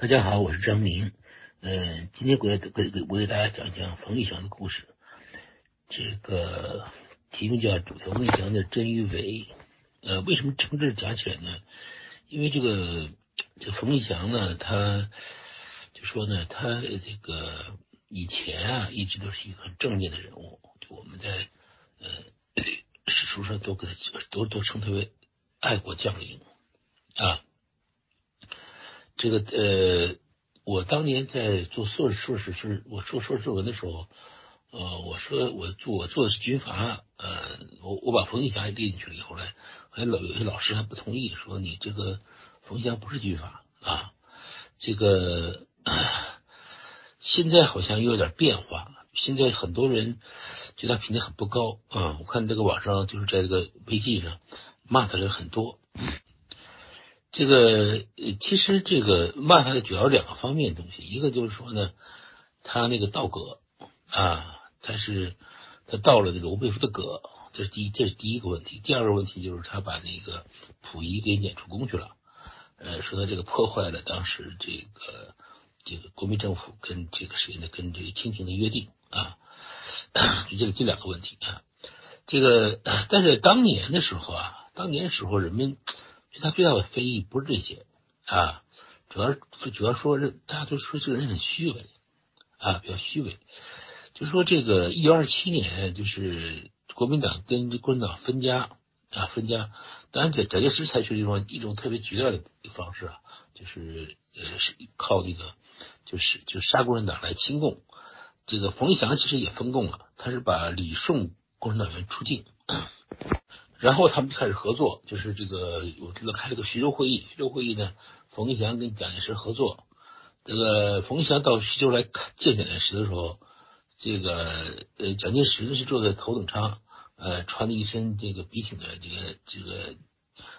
大家好，我是张明。嗯，今天我给给给我给大家讲讲冯玉祥的故事。这个题目叫《主冯玉祥的真与伪》。呃，为什么从这儿讲起来呢？因为这个这冯玉祥呢，他就说呢，他这个以前啊，一直都是一个很正面的人物。就我们在呃史书上都给他都都称他为爱国将领啊。这个呃，我当年在做硕士硕士是我做硕士论文的时候，呃，我说我做我做的是军阀，呃，我我把冯玉祥也列进去了。以后来，还老有些老师还不同意，说你这个冯玉祥不是军阀啊。这个现在好像又有点变化，现在很多人对他评价很不高啊。我看这个网上就是在这个微信上骂他的人很多。这个其实这个骂他的主要两个方面东西，一个就是说呢，他那个道格啊，他是他到了这个吴佩孚的格，这是第一，这是第一个问题。第二个问题就是他把那个溥仪给撵出宫去了，呃，说他这个破坏了当时这个这个国民政府跟这个谁呢，跟这个清廷的约定啊，就 这个这两个问题啊。这个但是当年的时候啊，当年的时候人们。就他最大的非议不是这些啊，主要主要说是大家都说这个人很虚伪啊，比较虚伪。就说这个一九二七年，就是国民党跟共产党分家啊，分家。当然，蒋蒋介石采取了一种一种特别绝断的方式啊，就是呃是靠那个就是就杀共产党来清共。这个冯玉祥其实也分共了，他是把李宋共产党员出境。然后他们就开始合作，就是这个我知道开了个徐州会议，徐州会议呢，冯玉祥跟蒋介石合作。这个冯玉祥到徐州来见蒋介石的时候，这个呃蒋介石呢是坐在头等舱，呃穿了一身这个笔挺的这个这个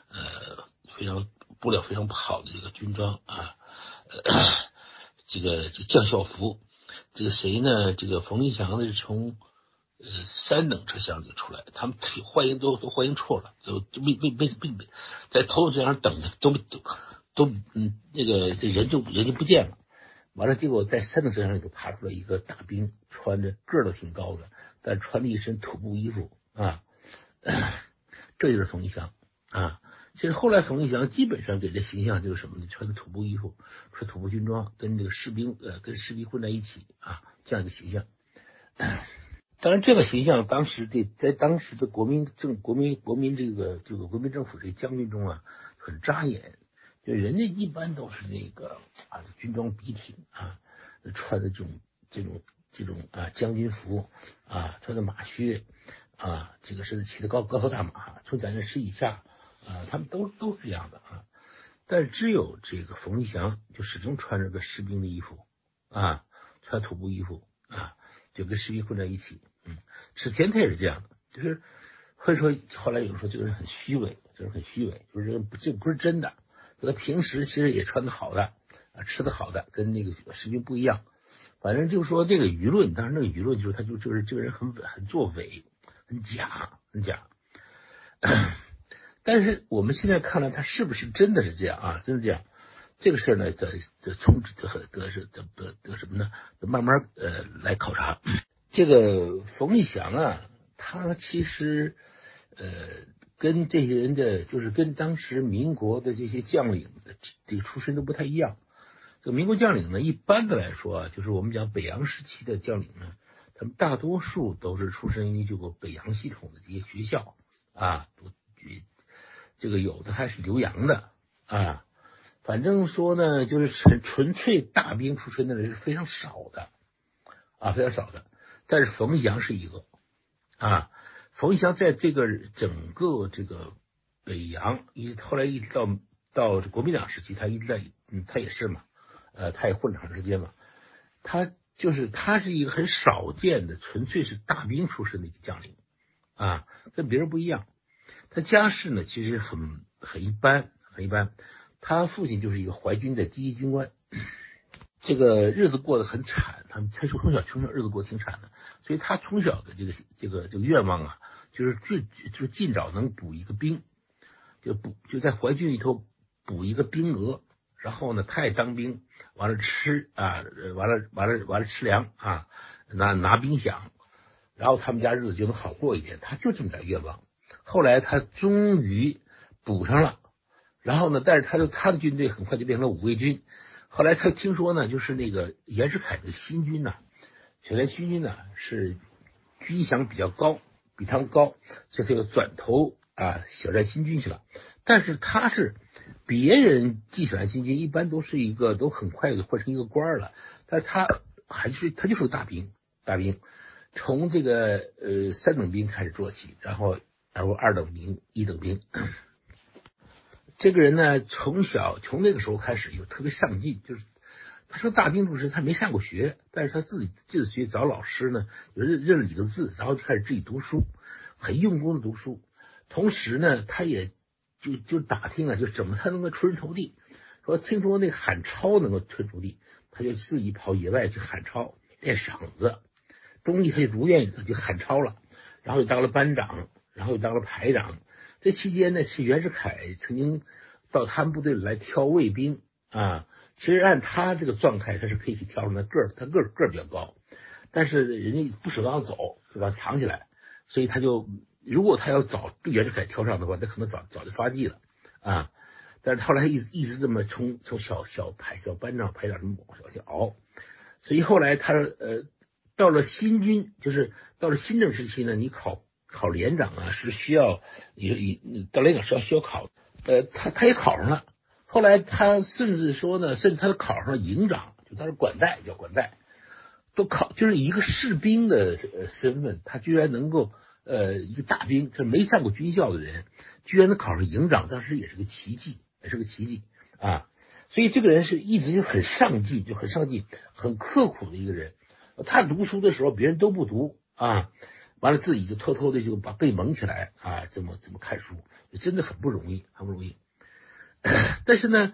呃非常布料非常好的这个军装啊，呃这个这将校服。这个谁呢？这个冯玉祥呢是从。呃，三等车厢里出来，他们欢迎都都欢迎错了，都没没没没没，在头等车厢等着，都都都嗯，那个这人就人就不见了。完了，结果在三等车厢里头爬出来一个大兵，穿着个儿都挺高的，但穿着一身土布衣服啊，这就是冯玉祥啊。其实后来冯玉祥基本上给这形象就是什么呢？穿的土布衣服，穿土布军装，跟这个士兵呃跟士兵混在一起啊，这样一个形象。当然，这个形象当时的在当时的国民政国民国民这个这个国民政府这将军中啊，很扎眼。就人家一般都是那个啊，军装笔挺啊，穿的这种这种这种啊将军服啊，穿的马靴啊，这个是骑的高高头大马，从蒋介石以下啊，他们都都是这样的啊。但是只有这个冯玉祥就始终穿着个士兵的衣服啊，穿土布衣服啊，就跟士兵混在一起。嗯，史前他也是这样的，就是会说后来有人说这个人很虚伪，这人很虚伪，就是这不这不是真的。他平时其实也穿的好的啊，吃的好的，跟那个士兵不一样。反正就是说这个舆论，当然那个舆论就是他就就是这个人很很作伪，很假，很假。但是我们现在看来，他是不是真的是这样啊？真的这样？这个事儿呢，得得从得得是得得得什么呢？慢慢呃来考察。这个冯玉祥啊，他其实呃跟这些人的，就是跟当时民国的这些将领的这个出身都不太一样。这个民国将领呢，一般的来说啊，就是我们讲北洋时期的将领呢，他们大多数都是出身于这个北洋系统的这些学校啊，这个有的还是留洋的啊。反正说呢，就是纯 纯粹大兵出身的人是非常少的啊，非常少的。但是冯翔是一个啊，冯翔在这个整个这个北洋，一后来一直到到国民党时期，他一直在，嗯，他也是嘛，呃，他也混长时间嘛，他就是他是一个很少见的，纯粹是大兵出身的一个将领啊，跟别人不一样。他家世呢，其实很很一般，很一般。他父亲就是一个淮军的第一军官。这个日子过得很惨，他们他说从小穷小日子过得挺惨的，所以他从小的这个这个这个愿望啊，就是最就是尽早能补一个兵，就补就在淮军里头补一个兵额，然后呢，他也当兵，完了吃啊，完了完了完了吃粮啊，拿拿兵饷，然后他们家日子就能好过一点。他就这么点愿望。后来他终于补上了，然后呢，但是他的他的军队很快就变成了五卫军。后来他听说呢，就是那个袁世凯的新军呐，小连新军呢是军饷比较高，比他们高，所以他就转投啊小寨新军去了。但是他是。别人进小寨新军一般都是一个都很快就换成一个官了，但是他还是他就是个大兵，大兵从这个呃三等兵开始做起，然后然后二等兵、一等兵。这个人呢，从小从那个时候开始就特别上进，就是他说大兵出身，他没上过学，但是他自己自己去找老师呢，认认了几个字，然后就开始自己读书，很用功的读书，同时呢，他也。就就打听啊，就怎么才能够出人头地？说听说那个喊超能够出人头地，他就自己跑野外去喊超练嗓子。中医他就如愿他就喊超了，然后又当了班长，然后又当了排长。这期间呢，是袁世凯曾经到他们部队里来挑卫兵啊。其实按他这个状态，他是可以去挑上的个儿，他个儿个儿比较高，但是人家不舍得让走，就把他藏起来，所以他就。如果他要早被袁世凯挑上的话，他可能早早就发迹了啊！但是后来一直一直这么从从小小排小班长排长这么往下去熬，所以后来他呃到了新军，就是到了新政时期呢，你考考连长啊是需要有有到连长是要需要考，呃他他也考上了，后来他甚至说呢，甚至他考上了营长，就他是管带叫管带，都考就是一个士兵的身份，他居然能够。呃，一个大兵，就是没上过军校的人，居然能考上营长，当时也是个奇迹，也是个奇迹啊！所以这个人是一直就很上进，就很上进，很刻苦的一个人。他读书的时候，别人都不读啊，完了自己就偷偷的就把背蒙起来啊，这么这么看书，真的很不容易，很不容易。但是呢，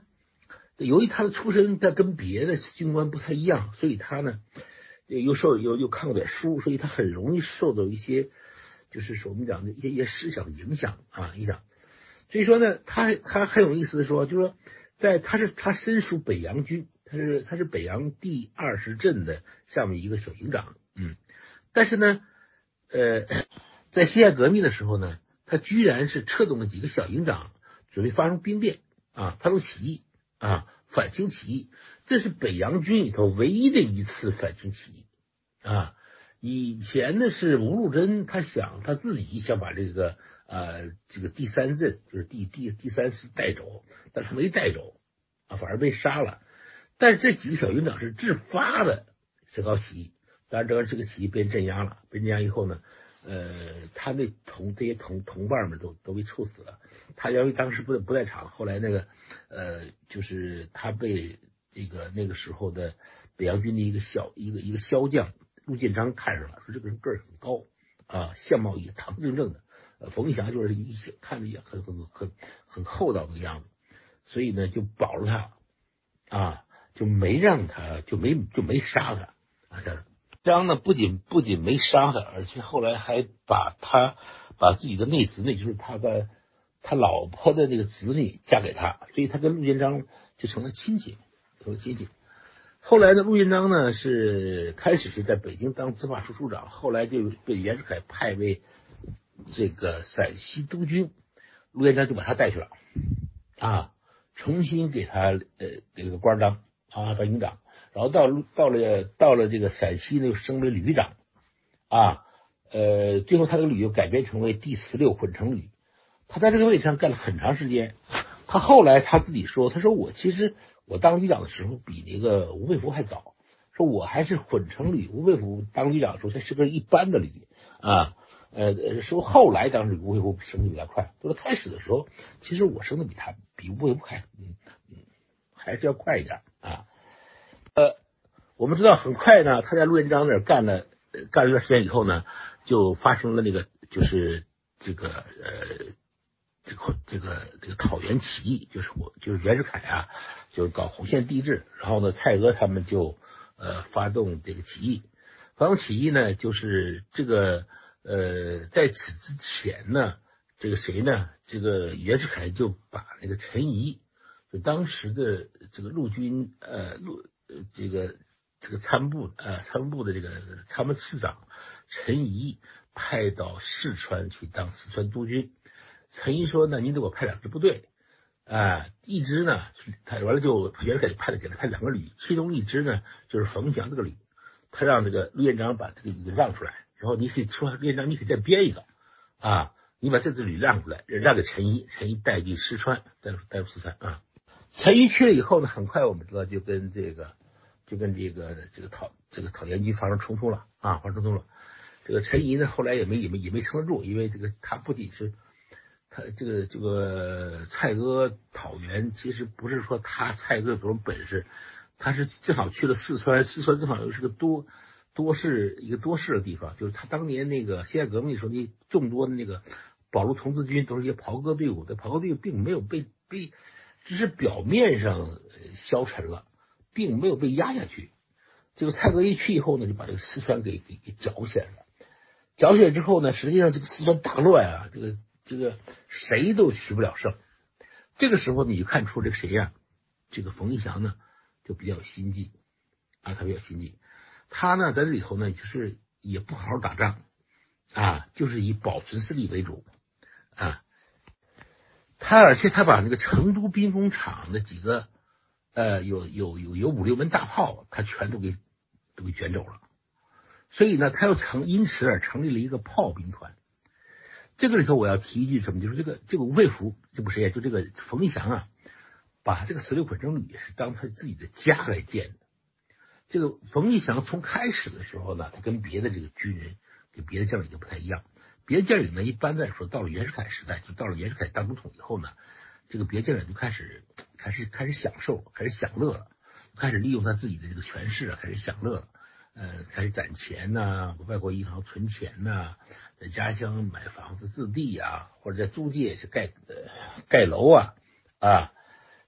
由于他的出身他跟别的军官不太一样，所以他呢又受又又看过点书，所以他很容易受到一些。就是说我们讲的一些一些思想影响啊影响，所以说呢，他他很有意思的说，就是说在他是他身属北洋军，他是他是北洋第二十镇的下面一个小营长，嗯，但是呢，呃，在辛亥革命的时候呢，他居然是策动了几个小营长准备发生兵变啊，发动起义啊，反清起义，这是北洋军里头唯一的一次反清起义啊。以前呢是吴禄贞，他想他自己想把这个呃这个第三镇就是第第第三师带走，但是没带走啊，反而被杀了。但是这几个小营长是自发的想搞起义，当然这个这个起义被镇压了。被镇压以后呢，呃，他那同这些同同伴们都都被处死了。他因为当时不不在场，后来那个呃就是他被这个那个时候的北洋军的一个小一个一个骁将。陆建章看上了，说这个人个儿很高啊，相貌也堂正正的。冯玉祥就是一看着也很很很很厚道的样子，所以呢就保了他啊，就没让他就没就没杀他。啊这，张呢不仅不仅没杀他，而且后来还把他把自己的内侄女，就是他的他老婆的那个子女嫁给他，所以他跟陆建章就成了亲戚，成了亲戚。后来呢，陆建章呢是开始是在北京当执法处处长，后来就被袁世凯派为这个陕西督军，陆建章就把他带去了，啊，重新给他呃给了个官当啊当营长，然后到到了到了这个陕西呢又升为旅长，啊，呃，最后他这个旅又改编成为第十六混成旅，他在这个位置上干了很长时间，他后来他自己说，他说我其实。我当旅长的时候比那个吴佩孚还早，说我还是混成旅，吴佩孚当旅长的时候他是个一般的旅啊，呃，说后来当时吴佩孚升的比较快，就是开始的时候，其实我升的比他比吴佩孚还，嗯嗯，还是要快一点啊。我们知道很快呢，他在陆元章那儿干了干了一段时间以后呢，就发生了那个就是这个呃。这个这个这个讨袁起义，就是我就是袁世凯啊，就是搞红线帝制，然后呢，蔡锷他们就呃发动这个起义，发动起义呢，就是这个呃在此之前呢，这个谁呢？这个袁世凯就把那个陈仪，就当时的这个陆军呃陆呃这个这个参谋部呃参谋部的这个参谋次长陈仪派到四川去当四川督军。陈仪说呢，您给我派两支部队啊，一支呢他完了就袁世凯就派了给他派两个旅，其中一支呢就是冯翔这个旅，他让这个陆院长把这个旅让出来，然后你可以说陆院长你可以再编一个啊。你把这支旅让出来，让给陈毅，陈毅带去四川，带入带入四川啊。陈毅去了以后呢，很快我们知道就跟这个就跟这个这个讨这个讨袁军发生冲突了啊，发生冲突了。这个陈仪呢，后来也没也没也没撑得住，因为这个他不仅是他这个这个蔡哥讨袁，其实不是说他蔡哥有多么本事，他是正好去了四川，四川正好又是个多多事一个多事的地方，就是他当年那个辛亥革命的时候，那众多的那个。保路童子军都是一些袍哥队伍，的袍哥队伍并没有被被，只是表面上消沉了，并没有被压下去。这个蔡锷一去以后呢，就把这个四川给给给搅起来了。搅起来之后呢，实际上这个四川大乱啊，这个这个谁都取不了胜。这个时候你就看出这个谁呀？这个冯玉祥呢就比较有心计啊，他比较心计。他呢在这里头呢，就是也不好好打仗啊，就是以保存势力为主。啊，他而且他把那个成都兵工厂的几个呃有有有有五六门大炮，他全都给都给卷走了。所以呢，他又成因此而成立了一个炮兵团。这个里头我要提一句什么，就是这个这个吴佩孚这不谁呀？就这个冯玉祥啊，把这个十六捆征旅是当他自己的家来建的。这个冯玉祥从开始的时候呢，他跟别的这个军人跟别的将领就不太一样。别的将领呢，一般来说，到了袁世凯时代，就到了袁世凯当总统以后呢，这个别的将领就开始开始开始享受，开始享乐了，开始利用他自己的这个权势啊，开始享乐了，呃，开始攒钱呐，外国银行存钱呐，在家乡买房子置地啊，或者在租界去盖呃盖楼啊啊，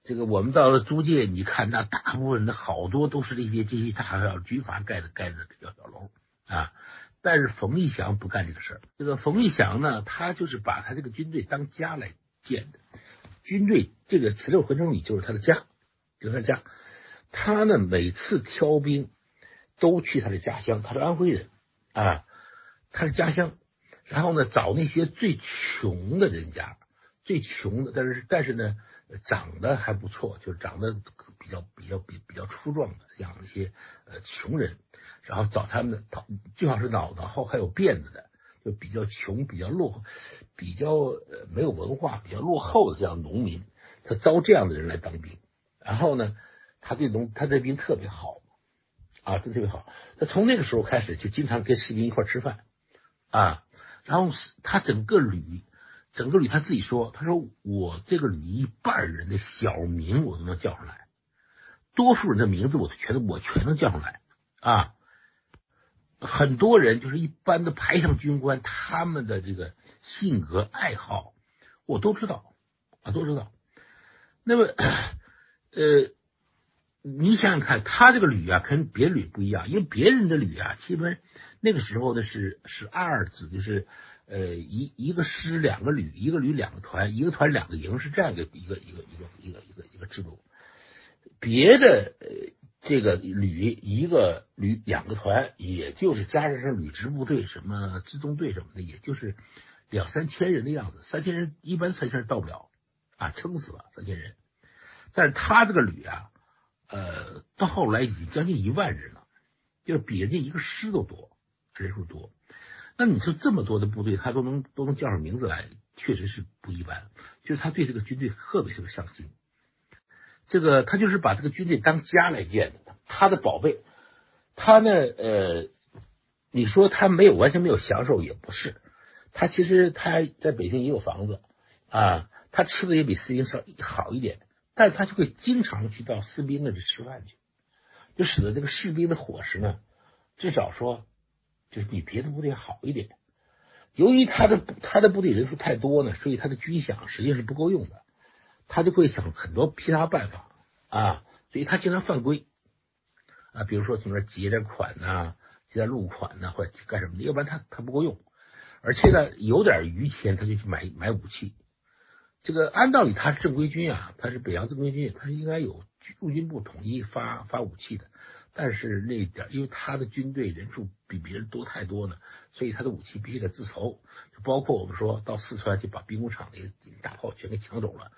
这个我们到了租界，你看那大部分的好多都是这些这些大小军阀盖的盖的小小楼啊。但是冯玉祥不干这个事儿。这个冯玉祥呢，他就是把他这个军队当家来建的。军队这个十六回城里就是他的家，就是他家。他呢，每次挑兵都去他的家乡，他是安徽人啊，他的家乡。然后呢，找那些最穷的人家，最穷的，但是但是呢，长得还不错，就长得比较比较比比较粗壮的养一些呃穷人。然后找他们，他最好是脑脑后还有辫子的，就比较穷、比较落、比较没有文化、比较落后的这样农民，他招这样的人来当兵。然后呢，他对农他对兵特别好啊，这特别好。他从那个时候开始就经常跟士兵一块吃饭啊。然后他整个旅，整个旅他自己说，他说我这个旅一半人的小名我都能叫上来，多数人的名字我全都我全能叫上来啊。很多人就是一般的排上军官，他们的这个性格爱好我都知道啊，都知道。那么，呃，你想想看，他这个旅啊，跟别旅不一样，因为别人的旅啊，基本那个时候呢是是二字，就是呃一一个师两个旅，一个旅两个团，一个团两个营，是这样一个一个一个一个一个一个一个制度。别的呃。这个旅一个旅两个团，也就是加上旅直部队、什么自动队什么的，也就是两三千人的样子。三千人一般三千人到不了啊，撑死了三千人。但是他这个旅啊，呃，到后来已经将近一万人了，就是比人家一个师都多，人数多。那你说这么多的部队，他都能都能叫上名字来，确实是不一般。就是他对这个军队特别特别上心。这个他就是把这个军队当家来建的，他的宝贝，他呢，呃，你说他没有完全没有享受也不是，他其实他在北京也有房子啊，他吃的也比士兵稍好一点，但是他就会经常去到士兵那里吃饭去，就使得这个士兵的伙食呢，至少说就是比别的部队好一点。由于他的他的部队人数太多呢，所以他的军饷实际上是不够用的。他就会想很多其他办法啊，所以他经常犯规啊，比如说从那结点款呐，结点路款呐，或者干什么的，要不然他他不够用。而且呢，有点余钱他就去买买武器。这个按道理他是正规军啊，他是北洋正规军，他是应该有陆军部统一发发武器的。但是那点，因为他的军队人数比别人多太多呢，所以他的武器必须得自筹。就包括我们说到四川去把兵工厂的大炮全给抢走了，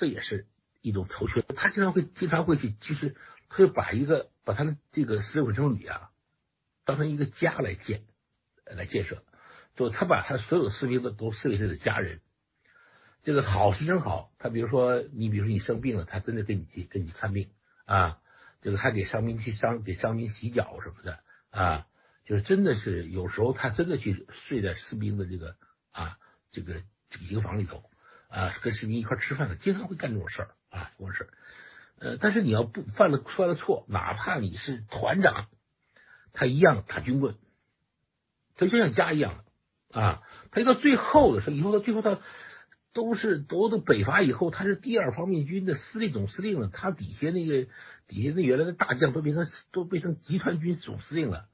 这也是一种筹缺。他经常会经常会去，其实他就把一个把他的这个十六个征旅啊，当成一个家来建来建设，就他把他所有士兵的都视为他的家人。这个好是真好，他比如说你比如说你生病了，他真的给你去给你看病啊。这个还给伤兵去伤给伤兵洗脚什么的啊，就是真的是有时候他真的去睡在士兵的这个啊这个这个营房里头啊，跟士兵一块吃饭的，经常会干这种事儿啊这种事儿。呃，但是你要不犯了犯了错，哪怕你是团长，他一样打军棍，他就像家一样啊。他到最后的时候，以后到最后他。都是都都北伐以后，他是第二方面军的司令总司令了。他底下那个底下那原来的大将都变成都变成集团军总司令了。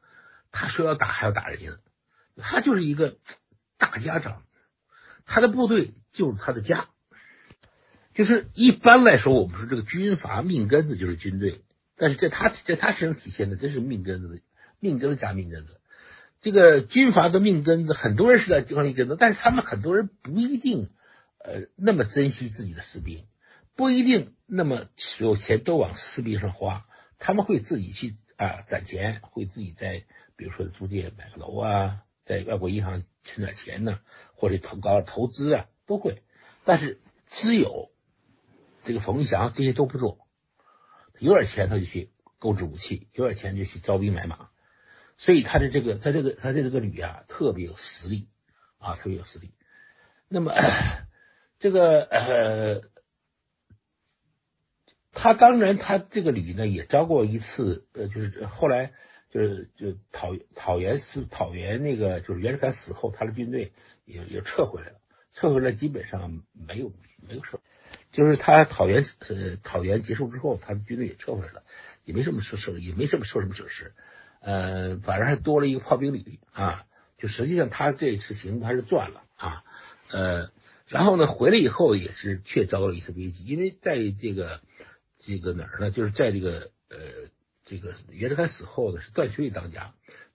他说要打还要打人家，他就是一个大家长，他的部队就是他的家。就是一般来说，我们说这个军阀命根子就是军队，但是在他在他身上体现的真是命根子，命根子加命根子。这个军阀的命根子，很多人是在地方命根子，但是他们很多人不一定。呃，那么珍惜自己的士兵，不一定那么有钱都往士兵上花，他们会自己去啊攒钱，会自己在比如说租界买个楼啊，在外国银行存点钱呢，或者投高投资啊，都会。但是只有这个冯玉祥这些都不做，有点钱他就去购置武器，有点钱就去招兵买马，所以他的这个他这个他这个旅啊特别有实力啊，特别有实力。那么。这个呃，他当然，他这个旅呢也招过一次，呃，就是后来就是就讨讨袁死讨袁那个，就是袁世凯死后，他的军队也也撤回来了，撤回来基本上没有没有撤，就是他讨袁呃讨袁结束之后，他的军队也撤回来了，也没什么受受也没什么受什么损失，呃，反而还多了一个炮兵旅啊，就实际上他这一次行动他是赚了啊，呃。然后呢，回来以后也是却遭了一次危机，因为在这个这个哪儿呢？就是在这个呃这个袁世凯死后呢，是段祺瑞当家，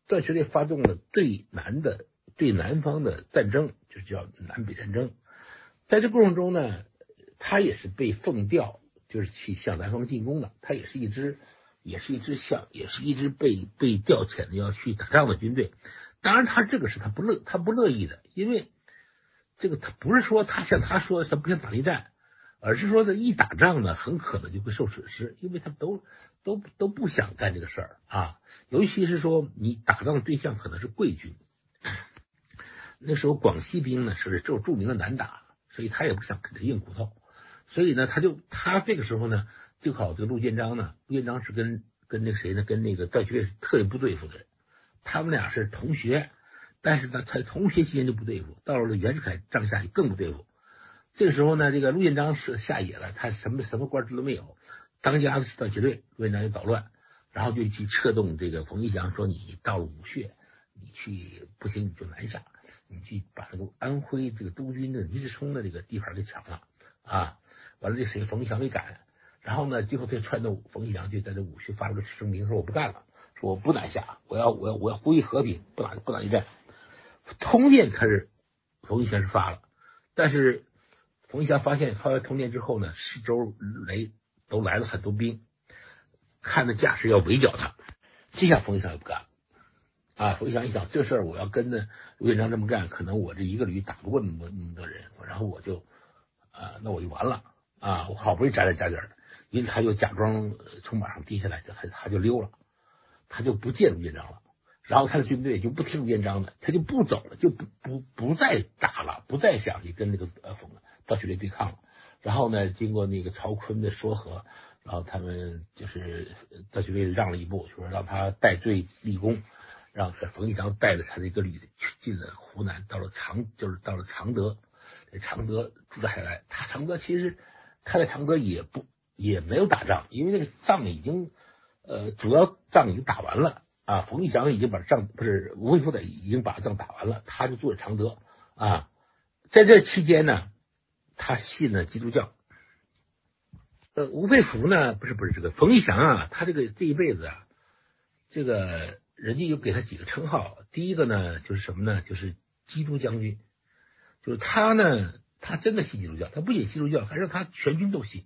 段祺瑞发动了对南的对南方的战争，就叫南北战争。在这过程中呢，他也是被奉调，就是去向南方进攻的。他也是一支也是一支向也是一支被被调遣的要去打仗的军队。当然，他这个是他不乐他不乐意的，因为。这个他不是说他像他说的他不想打内战，而是说呢一打仗呢很可能就会受损失，因为他都都都不想干这个事儿啊。尤其是说你打仗的对象可能是贵军，那时候广西兵呢是就著名的难打，所以他也不想啃硬骨头，所以呢他就他这个时候呢就考这个陆建章呢，陆建章是跟跟那谁呢跟那个段祺瑞是特别不对付的人，他们俩是同学。但是呢，他同学期间就不对付，到了袁世凯帐下就更不对付。这个时候呢，这个陆建章是下野了，他什么什么官职都没有，当家的是段祺瑞，陆建章就捣乱，然后就去策动这个冯玉祥说：“你到了武穴，你去不行你就南下，你去把那个安徽这个督军的黎世聪的这个地盘给抢了啊！”完了，这谁冯玉祥没敢，然后呢，最后他串动冯玉祥就在这武穴发了个声明，说我不干了，说我不南下，我要我要我要呼吁和平，不打不打一战。通电他是冯玉祥是发了，但是冯玉祥发现发完通电之后呢，四周雷都来了很多兵，看着架势要围剿他，这下冯玉祥也不干了啊！冯玉祥一想，这事儿我要跟着陆建章这么干，可能我这一个旅打不过那么那么多人，然后我就啊，那我就完了啊！我好不容易扎点家底儿，因为他就假装从马上跌下来，他他就溜了，他就不见陆建章了。然后他的军队就不听陆建章的，他就不走了，就不不不再打了，不再想去跟那个呃冯段祺瑞对抗了。然后呢，经过那个曹锟的说和，然后他们就是段祺瑞让了一步，说让他戴罪立功，让冯玉祥带着他的一个旅进了湖南，到了常就是到了常德，常德驻扎下来。他常德其实他在常德也不也没有打仗，因为那个仗已经呃主要仗已经打完了。啊，冯玉祥已经把仗不是吴佩孚的已经把仗打完了，他就住在常德啊。在这期间呢，他信了基督教。呃，吴佩孚呢，不是不是这个冯玉祥啊，他这个这一辈子啊，这个人家有给他几个称号，第一个呢就是什么呢？就是基督将军，就是他呢，他真的信基督教，他不仅基督教，还是他全军都信。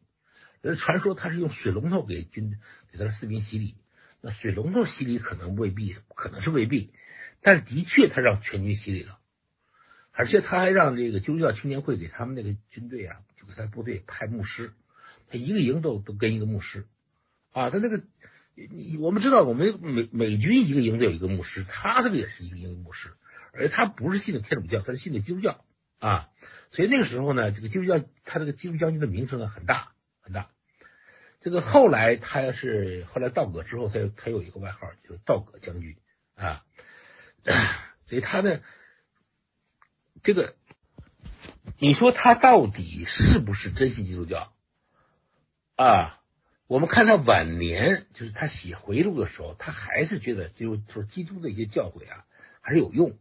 呃，传说他是用水龙头给军给他的士兵洗礼，那水龙头洗礼可能未必，可能是未必，但是的确他让全军洗礼了，而且他还让这个基督教青年会给他们那个军队啊，就给他部队派牧师。他一个营都都跟一个牧师啊，他那个我们知道，我们美美军一个营都有一个牧师，他这个也是一个营牧师，而他不是信的天主教，他是信的基督教啊，所以那个时候呢，这个基督教他这个基督将军的名声呢很大很大。这个后来他是后来道格之后，他他有一个外号就是道格将军啊，所以他呢，这个你说他到底是不是真信基督教？啊，我们看他晚年，就是他写回忆录的时候，他还是觉得就就是基督的一些教诲啊还是有用。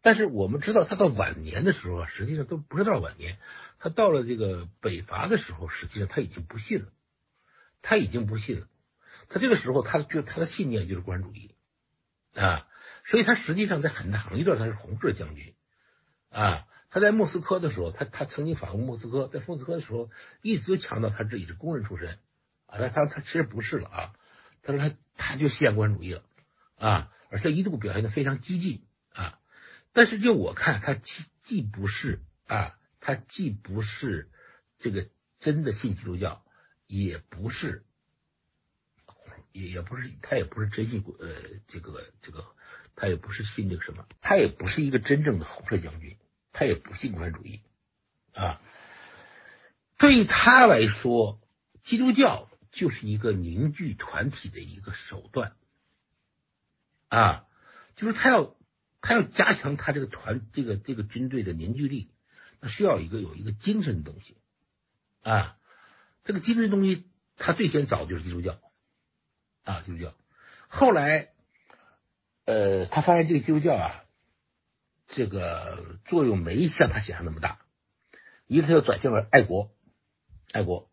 但是我们知道，他到晚年的时候啊，实际上都不是到晚年，他到了这个北伐的时候，实际上他已经不信了，他已经不信了。他这个时候，他就他的信念就是共产主义啊，所以他实际上在很长一段他是红色将军啊。他在莫斯科的时候，他他曾经访问莫斯科，在莫斯科的时候一直强调他自己是工人出身啊，他他他其实不是了啊，他说他他就信共产主义了啊，而且一度表现的非常激进啊，但是就我看他既既不是啊，他既不是这个真的信基督教，也不是也也不是他也不是真信呃这个这个他也不是信这个什么，他也不是一个真正的红色将军。他也不信共产主义啊，对他来说，基督教就是一个凝聚团体的一个手段啊，就是他要他要加强他这个团这个这个军队的凝聚力，他需要一个有一个精神的东西啊，这个精神东西他最先找的就是基督教啊，基督教，后来呃，他发现这个基督教啊。这个作用没像他想象那么大，一个他要转向了爱国，爱国，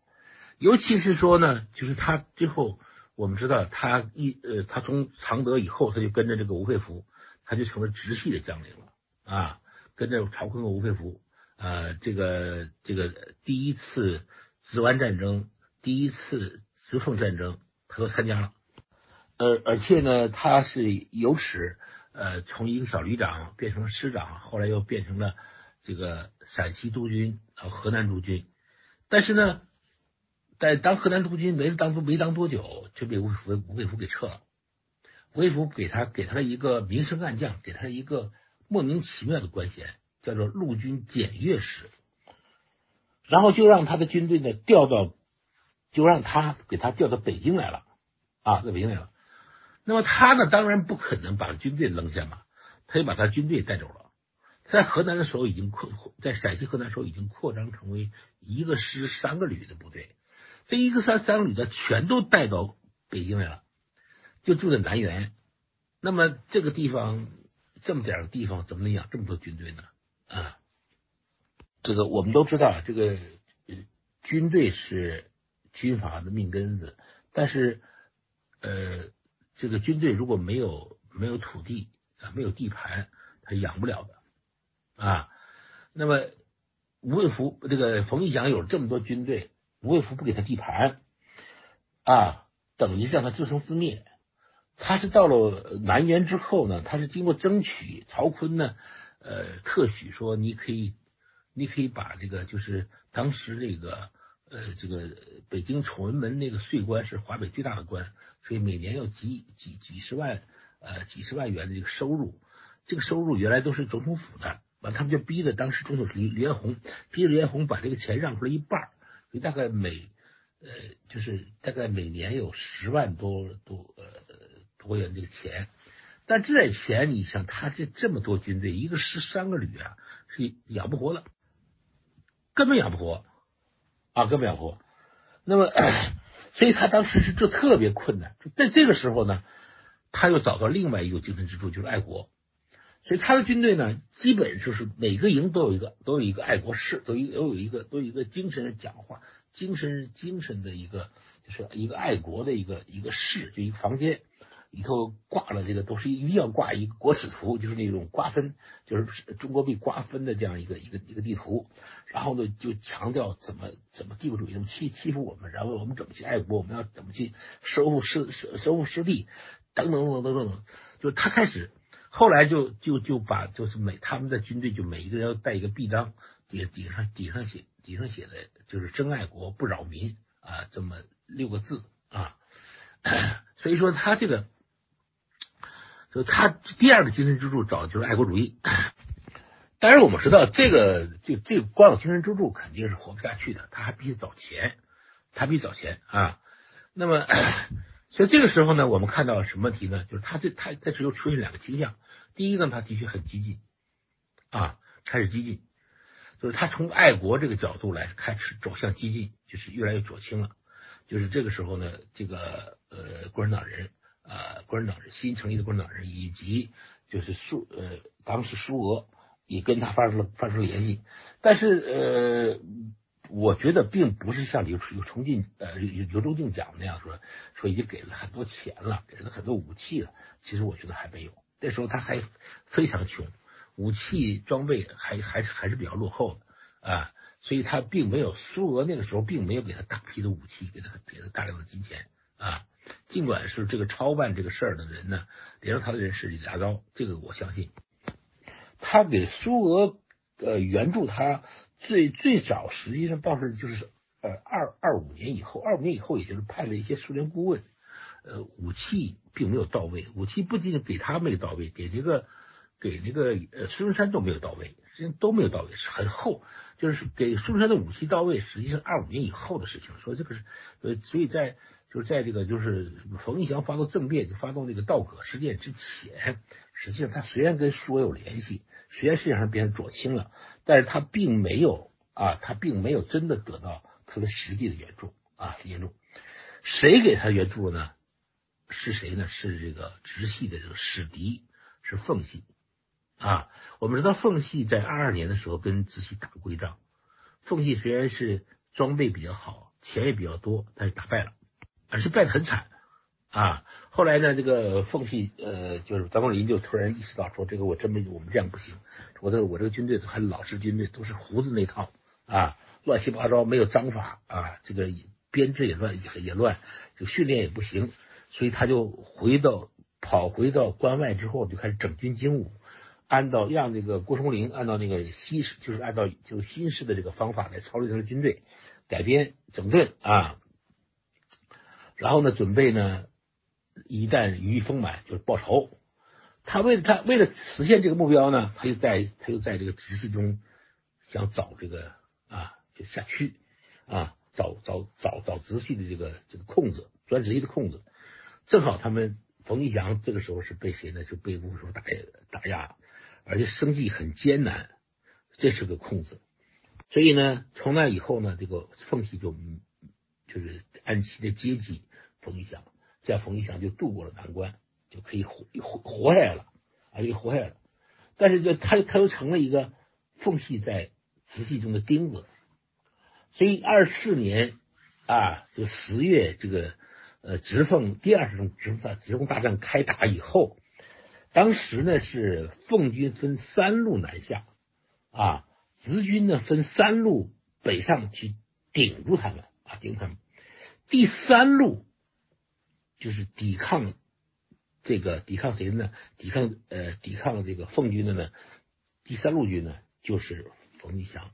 尤其是说呢，就是他最后我们知道他一呃，他从常德以后，他就跟着这个吴佩孚，他就成了直系的将领了啊，跟着曹锟和吴佩孚，呃，这个这个第一次直皖战争，第一次直奉战争，他都参加了，呃，而且呢，他是有耻。呃，从一个小旅长变成了师长，后来又变成了这个陕西督军，呃河南督军。但是呢，在当河南督军没当没当多久，就被吴佩孚吴佩孚给撤了。吴佩孚给他给他了一个明升暗降，给他一个莫名其妙的官衔，叫做陆军检阅使。然后就让他的军队呢调到，就让他给他调到北京来了啊，在北京来了。那么他呢，当然不可能把军队扔下嘛，他就把他军队带走了。在河南的时候已经扩，在陕西河南的时候已经扩张成为一个师三个旅的部队，这一个三三个旅的全都带到北京来了，就住在南园。那么这个地方这么点儿地方，怎么能养这么多军队呢？啊，这个我们都知道，这个军队是军阀的命根子，但是呃。这个军队如果没有没有土地啊，没有地盘，他养不了的啊。那么吴卫福这个冯玉祥有这么多军队，吴卫福不给他地盘啊，等于是让他自生自灭。他是到了南园之后呢，他是经过争取，曹锟呢呃特许说你可以你可以把这个就是当时这个。呃，这个北京崇文门那个税关是华北最大的关，所以每年要几几几十万呃几十万元的这个收入，这个收入原来都是总统府的，完他们就逼着当时总统李李彦宏，逼着李彦宏把这个钱让出来一半，所以大概每呃就是大概每年有十万多多呃多元这个钱，但这点钱你想他这这么多军队，一个师三个旅啊是养不活的，根本养不活。啊，根本养活。那么，所以他当时是这特别困难。在这个时候呢，他又找到另外一个精神支柱，就是爱国。所以他的军队呢，基本就是每个营都有一个都有一个爱国士，都有都有一个都有一个精神讲话、精神精神的一个就是一个爱国的一个一个士，就一个房间。里头挂了这个，都是一定要挂一国耻图，就是那种瓜分，就是中国被瓜分的这样一个一个一个地图。然后呢，就强调怎么怎么帝国主义怎么欺欺负我们，然后我们怎么去爱国，我们要怎么去收复失收收复失地，等等等等等等。就他开始，后来就就就把就是每他们的军队就每一个人要带一个臂章，底底上底上写底上写的就是真爱国不扰民啊，这么六个字啊。所以说他这个。就他第二个精神支柱找的就是爱国主义，当然我们知道这个这这光有精神支柱肯定是活不下去的，他还必须找钱，他必须找钱啊。那么，所以这个时候呢，我们看到什么问题呢？就是他这他这时候出现两个倾向，第一个他的确很激进啊，开始激进，就是他从爱国这个角度来开始走向激进，就是越来越左倾了。就是这个时候呢，这个呃共产党人。呃，共产党人新成立的共产党人，以及就是苏呃当时苏俄也跟他发生了发生了联系，但是呃，我觉得并不是像刘刘崇进呃刘刘忠敬讲的那样说说已经给了很多钱了，给了很多武器了，其实我觉得还没有，那时候他还非常穷，武器装备还还是还是比较落后的啊，所以他并没有苏俄那个时候并没有给他大批的武器，给他给他大量的金钱啊。尽管是这个操办这个事儿的人呢，连着他的人是李大钊，这个我相信。他给苏俄呃援助，他最最早实际上倒是就是呃二二五年以后，二五年以后也就是派了一些苏联顾问，呃武器并没有到位，武器不仅给他没有到位，给这个给那个呃孙中山都没有到位，实际上都没有到位，是很厚，就是给孙中山的武器到位，实际上二五年以后的事情，所以这个是呃所以在。就是在这个就是冯玉祥发动政变，就发动这个道戈事件之前，实际上他虽然跟苏有联系，虽然实际上变成左倾了，但是他并没有啊，他并没有真的得到特别实际的援助啊援助。谁给他援助呢？是谁呢？是这个直系的这个史迪，是奉系啊。我们知道奉系在二二年的时候跟直系打过一仗，奉系虽然是装备比较好，钱也比较多，但是打败了。而是败得很惨啊！后来呢，这个奉系呃，就是张光林就突然意识到说，这个我真没我们这样不行，我这我这个军队很老式军队，都是胡子那套啊，乱七八糟，没有章法啊，这个编制也乱也乱，这个训练也不行，所以他就回到跑回到关外之后，就开始整军精武，按照让那个郭松龄按照那个西式，就是按照就是新式的这个方法来操练他的军队，改编整顿啊。然后呢，准备呢，一旦羽翼丰满，就是报仇。他为了他为了实现这个目标呢，他就在他就在这个直系中想找这个啊，就下区啊，找找找找直系的这个这个空子，专直系的空子。正好他们冯玉祥这个时候是被谁呢？就被吴所打打压，而且生计很艰难，这是个空子。所以呢，从那以后呢，这个缝隙就就是按其的阶级。冯玉祥，这样冯玉祥就度过了难关，就可以活活活下来了啊，就活下来了。但是就他他又成了一个缝隙在直系中的钉子。所以二四年啊，就十月这个呃直奉第二次直奉直奉大战开打以后，当时呢是奉军分三路南下啊，直军呢分三路北上去顶住他们啊，顶他们。第三路。就是抵抗这个抵抗谁的呢？抵抗呃抵抗这个奉军的呢？第三路军呢，就是冯玉祥。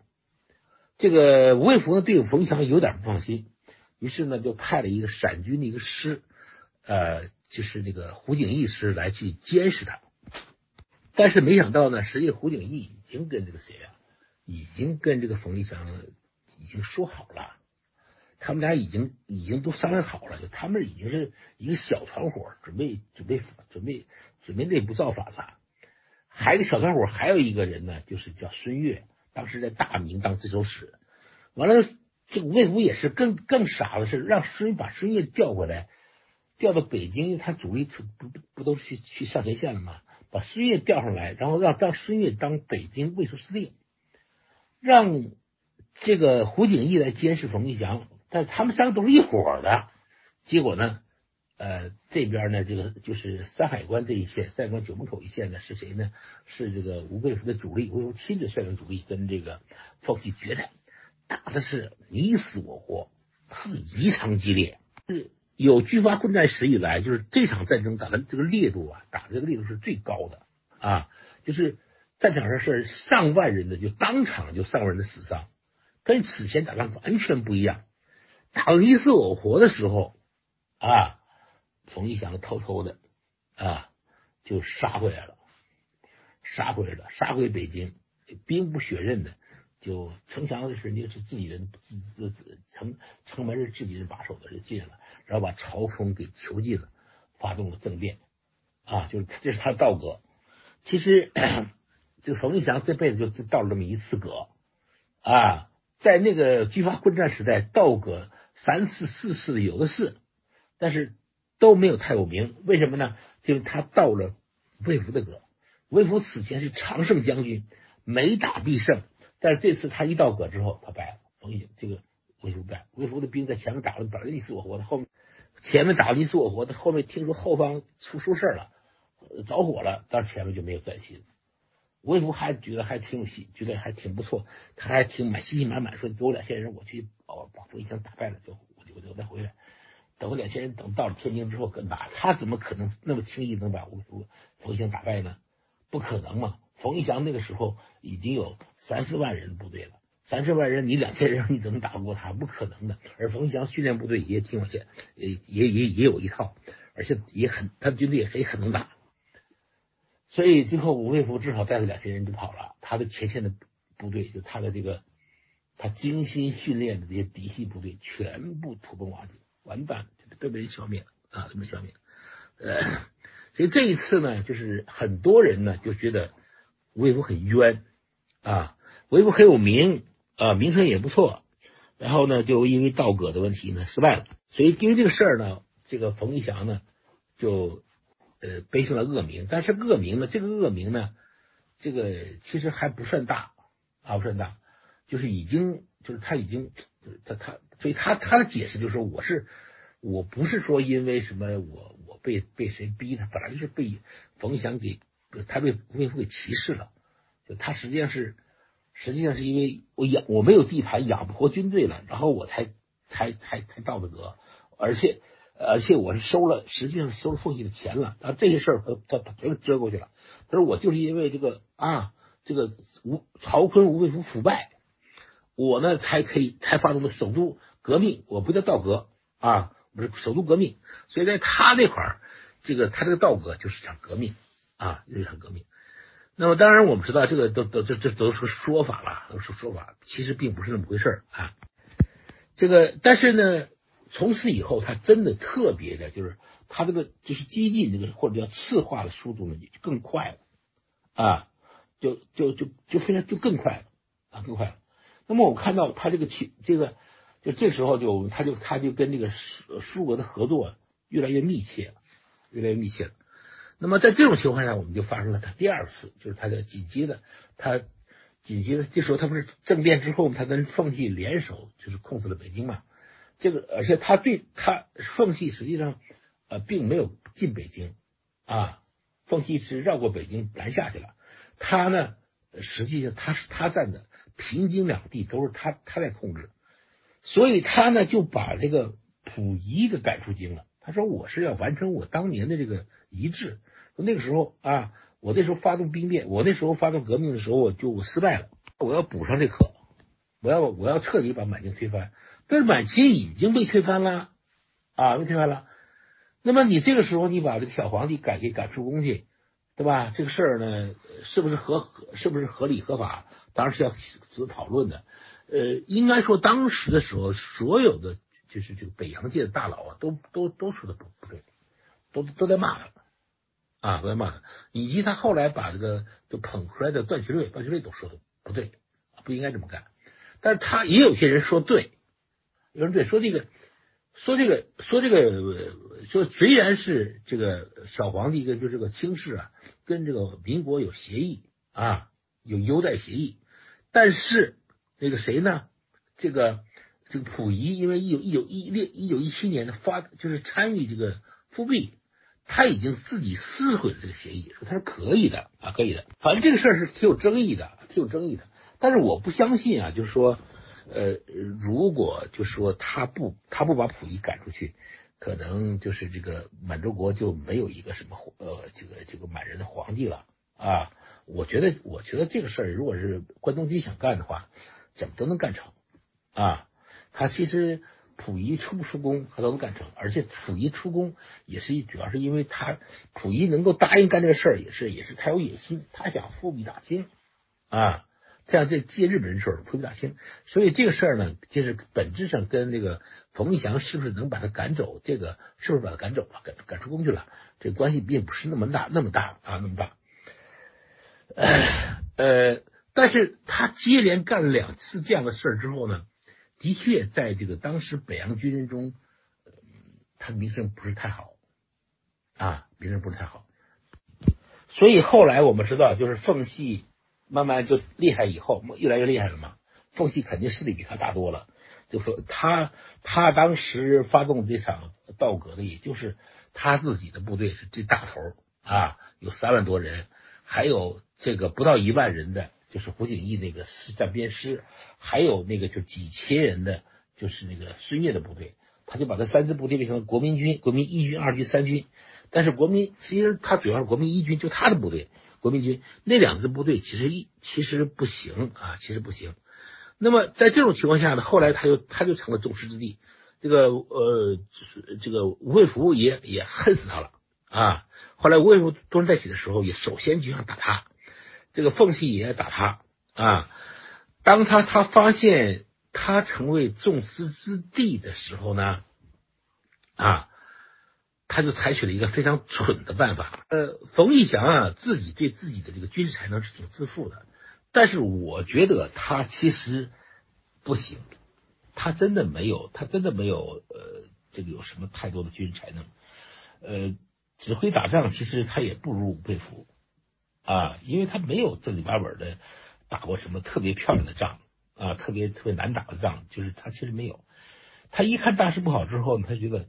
这个吴卫孚呢，对冯玉祥有点不放心，于是呢，就派了一个陕军的一个师，呃，就是那个胡景翼师来去监视他。但是没想到呢，实际胡景翼已经跟这个谁啊，已经跟这个冯玉祥已经说好了。他们俩已经已经都商量好了，就他们已经是一个小团伙，准备准备准备准备内部造反了。还有一个小团伙，还有一个人呢，就是叫孙越，当时在大明当自首使。完了，这吴卫孚也是更更傻的是，让孙把孙越调过来，调到北京，他主力不不都去去上前线了吗？把孙悦调上来，然后让让孙悦当北京卫戍司令，让这个胡景翼来监视冯玉祥，但他们三个都是一伙的。结果呢，呃，这边呢，这个就是山海关这一线，山海关九门口一线呢，是谁呢？是这个吴佩孚的主力，吴佩孚亲自率领主力跟这个奉系决战，打的是你死我活，是异常激烈，是。有军阀混战史以来，就是这场战争打的这个烈度啊，打的这个烈度是最高的啊，就是战场上是上万人的，就当场就上万人的死伤，跟此前打仗完全不一样。打到你死我活的时候啊，冯玉祥偷偷的啊就杀回来了，杀回来了，杀回北京，兵不血刃的。就城墙是那是自己人，自自自城城门是自己人把守的，就进了，然后把朝风给囚禁了，发动了政变啊，就是这是他的道格。其实这个冯玉祥这辈子就到了这么一次格啊，在那个军阀混战时代，道格三次四次有的是，但是都没有太有名。为什么呢？就是他到了魏福的格，魏福此前是常胜将军，每打必胜。但是这次他一到葛之后，他败了。冯玉这个魏福败，魏福的兵在前面打了，本来你死我活的，后面前面打的你死我活的，后面听说后方出出事了，着火了，到前面就没有再信。魏福还觉得还挺有戏，觉得还挺不错，他还挺满信心满满，说给我两千人，我去把把冯玉祥打败了，就我就我就再回来。等我两千人等到了天津之后跟打，他怎么可能那么轻易能把魏福冯玉祥打败呢？不可能嘛！冯玉祥那个时候已经有三四万人部队了，三四万人你两千人你怎么打不过他？不可能的。而冯玉祥训练部队也挺有些，也也也也有一套，而且也很，他的军队也很能打。所以最后吴佩孚至少带着两千人就跑了，他的前线的部队就他的这个他精心训练的这些嫡系部队全部土崩瓦解，完蛋，都被人消灭了啊，都被消灭。呃，所以这一次呢，就是很多人呢就觉得。魏福很冤啊，魏福很有名啊，名声也不错。然后呢，就因为道格的问题呢失败了。所以因为这个事儿呢，这个冯玉祥呢就呃背上了恶名。但是恶名呢，这个恶名呢，这个其实还不算大啊，不算大，就是已经就是他已经他他，所以他他的解释就是说，我是我不是说因为什么我我被被谁逼的，本来就是被冯翔给。他被吴佩孚给歧视了，就他实际上是，实际上是因为我养我没有地盘养不活军队了，然后我才才才才到的格，而且而且我是收了，实际上收了奉系的钱了，啊这些事儿他他全遮过去了。他说我就是因为这个啊，这个吴曹锟吴佩孚腐败，我呢才可以才发动的首都革命，我不叫道格啊，我是首都革命，所以在他那块儿，这个他这个道格就是场革命。啊，日常革命。那么当然，我们知道这个都都这这都是说法了，都是说法，其实并不是那么回事啊。这个，但是呢，从此以后，他真的特别的，就是他这个就是激进这个或者叫次化的速度呢，就更快了啊，就就就就非常就更快了啊，更快了。那么我看到他这个情这个，就这时候就他就他就跟这个苏苏俄的合作越来越密切了，越来越密切了。那么在这种情况下，我们就发生了他第二次，就是他的紧接着，他紧接着这时候他不是政变之后，他跟奉系联手，就是控制了北京嘛。这个而且他对他奉系实际上呃并没有进北京啊，奉系是绕过北京南下去了。他呢实际上他是他占的平津两地都是他他在控制，所以他呢就把这个溥仪给赶出京了。他说我是要完成我当年的这个遗志。那个时候啊，我那时候发动兵变，我那时候发动革命的时候，我就失败了。我要补上这课，我要我要彻底把满清推翻。但是满清已经被推翻了啊，被推翻了。那么你这个时候你把这个小皇帝赶给赶出宫去，对吧？这个事儿呢，是不是合合是不是合理合法？当然是要值得讨论的。呃，应该说当时的时候，所有的就是这个北洋界的大佬啊，都都都说的不不对，都都在骂他。啊，都在骂他，以及他后来把这个就捧出来的段祺瑞，段祺瑞都说的不对，不应该这么干。但是他也有些人说对，有人对说这个说这个说这个说虽然是这个小皇帝跟就这个清室啊，跟这个民国有协议啊，有优待协议，但是那个谁呢？这个这个溥仪因为一九一九一六一九一七年的发就是参与这个复辟，他已经自己撕毁了这个协议，说他是可以的啊，可以的。反正这个事儿是挺有争议的，挺有争议的。但是我不相信啊，就是说。呃，如果就说他不他不把溥仪赶出去，可能就是这个满洲国就没有一个什么呃这个这个满人的皇帝了啊。我觉得我觉得这个事儿，如果是关东军想干的话，怎么都能干成啊。他其实溥仪出不出宫，他都能干成。而且溥仪出宫也是主要是因为他溥仪能够答应干这个事儿，也是也是他有野心，他想复辟大清啊。这样这借日本人手特别大清，所以这个事儿呢，就是本质上跟这个冯玉祥是不是能把他赶走，这个是不是把他赶走了，赶赶出宫去了，这关系并不是那么大，那么大啊，那么大。呃，但是他接连干了两次这样的事儿之后呢，的确在这个当时北洋军人中，他名声不是太好啊，名声不是太好。所以后来我们知道，就是奉系。慢慢就厉害，以后越来越厉害了嘛。奉系肯定势力比他大多了。就说他他当时发动这场倒戈的，也就是他自己的部队是这大头啊，有三万多人，还有这个不到一万人的，就是胡景翼那个战边师，还有那个就几千人的，就是那个孙岳的部队，他就把这三支部队变成了国民军、国民一军、二军、三军。但是国民其实他主要是国民一军，就他的部队。国民军那两支部队其实一其实不行啊，其实不行。那么在这种情况下呢，后来他就他就成了众矢之的。这个呃，这个吴佩孚也也恨死他了啊。后来吴佩孚东山再起的时候，也首先就想打他。这个奉系也打他啊。当他他发现他成为众矢之的的时候呢，啊。他就采取了一个非常蠢的办法。呃，冯玉祥啊，自己对自己的这个军事才能是挺自负的，但是我觉得他其实不行，他真的没有，他真的没有呃，这个有什么太多的军事才能。呃，指挥打仗其实他也不如吴佩孚啊，因为他没有正经八本的打过什么特别漂亮的仗啊，特别特别难打的仗，就是他其实没有。他一看大事不好之后，他觉得。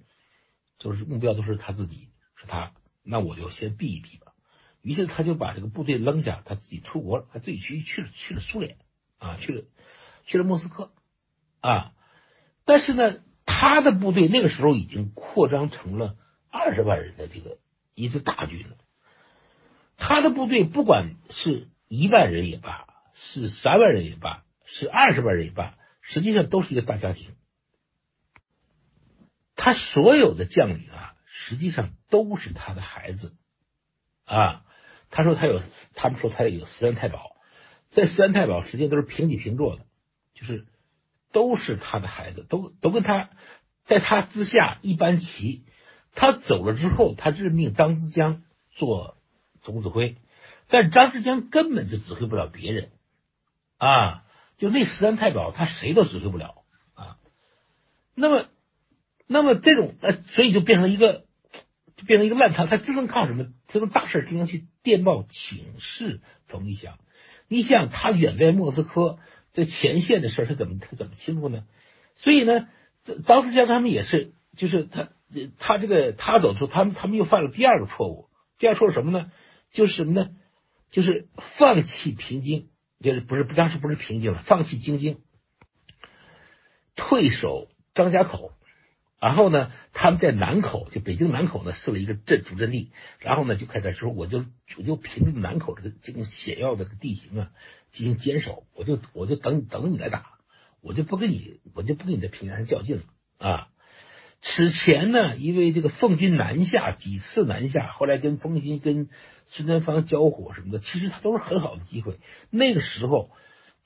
就是目标都是他自己，是他，那我就先避一避吧。于是他就把这个部队扔下，他自己出国了，他自己去去了去了苏联啊，去了去了莫斯科啊。但是呢，他的部队那个时候已经扩张成了二十万人的这个一支大军了。他的部队不管是一万人也罢，是三万人也罢，是二十万人也罢，实际上都是一个大家庭。他所有的将领啊，实际上都是他的孩子啊。他说他有，他们说他有十三太保，在十三太保实际上都是平起平坐的，就是都是他的孩子，都都跟他在他之下一般齐。他走了之后，他任命张之江做总指挥，但张之江根本就指挥不了别人啊，就那十三太保，他谁都指挥不了啊。那么。那么这种呃，所以就变成一个，就变成一个烂摊。他只能靠什么？这种大事只能去电报请示冯玉祥。你想，他远在莫斯科，这前线的事他怎么他怎么清楚呢？所以呢，这张世江他们也是，就是他他这个他走出，他们他们又犯了第二个错误。第二错是什么呢？就是什么呢？就是放弃平津，就是不是当时不是平津了，放弃京津，退守张家口。然后呢，他们在南口，就北京南口呢设了一个镇主阵地。然后呢，就开始说，我就我就凭着南口这个这种险要的地形啊，进行坚守。我就我就等等你来打，我就不跟你，我就不跟你在平原上较劲了啊。此前呢，因为这个奉军南下几次南下，后来跟奉军跟孙传芳交火什么的，其实他都是很好的机会。那个时候，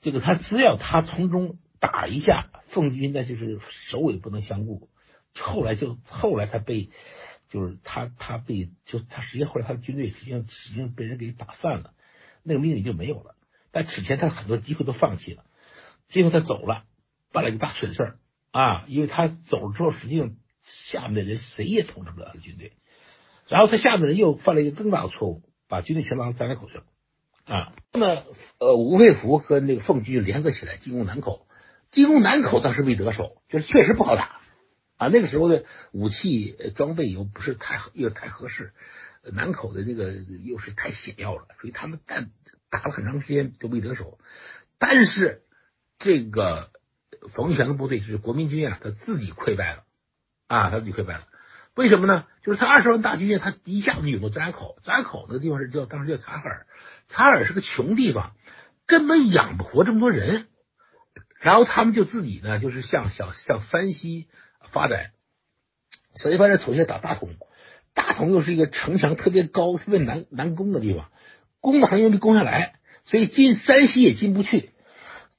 这个他只要他从中打一下，奉军那就是首尾不能相顾。后来就后来他被，就是他他被就他实际上后来他的军队实际上实际上被人给打散了，那个命令就没有了。但此前他很多机会都放弃了，最后他走了，办了一个大蠢事儿啊！因为他走了之后，实际上下面的人谁也统治不了他的军队。然后他下面的人又犯了一个更大的错误，把军队全拉张家口去了啊。那么呃，吴佩孚和那个奉军联合起来进攻南口，进攻南口当时没得手，就是确实不好打啊。那个时候的武器装备又不是太合又太合适，南口的那个又是太险要了，所以他们干打了很长时间都没得手。但是这个冯玉祥的部队就是国民军啊，他自己溃败了啊，他自己溃败了。为什么呢？就是他二十万大军啊他一下子涌到张家口，张家口那个地方是叫当时叫察哈尔，察哈尔是个穷地方，根本养不活这么多人。然后他们就自己呢，就是向向向山西发展，所以发展首先打大同，大同又是一个城墙特别高、特别难难攻的地方，攻的很容易攻下来，所以进山西也进不去。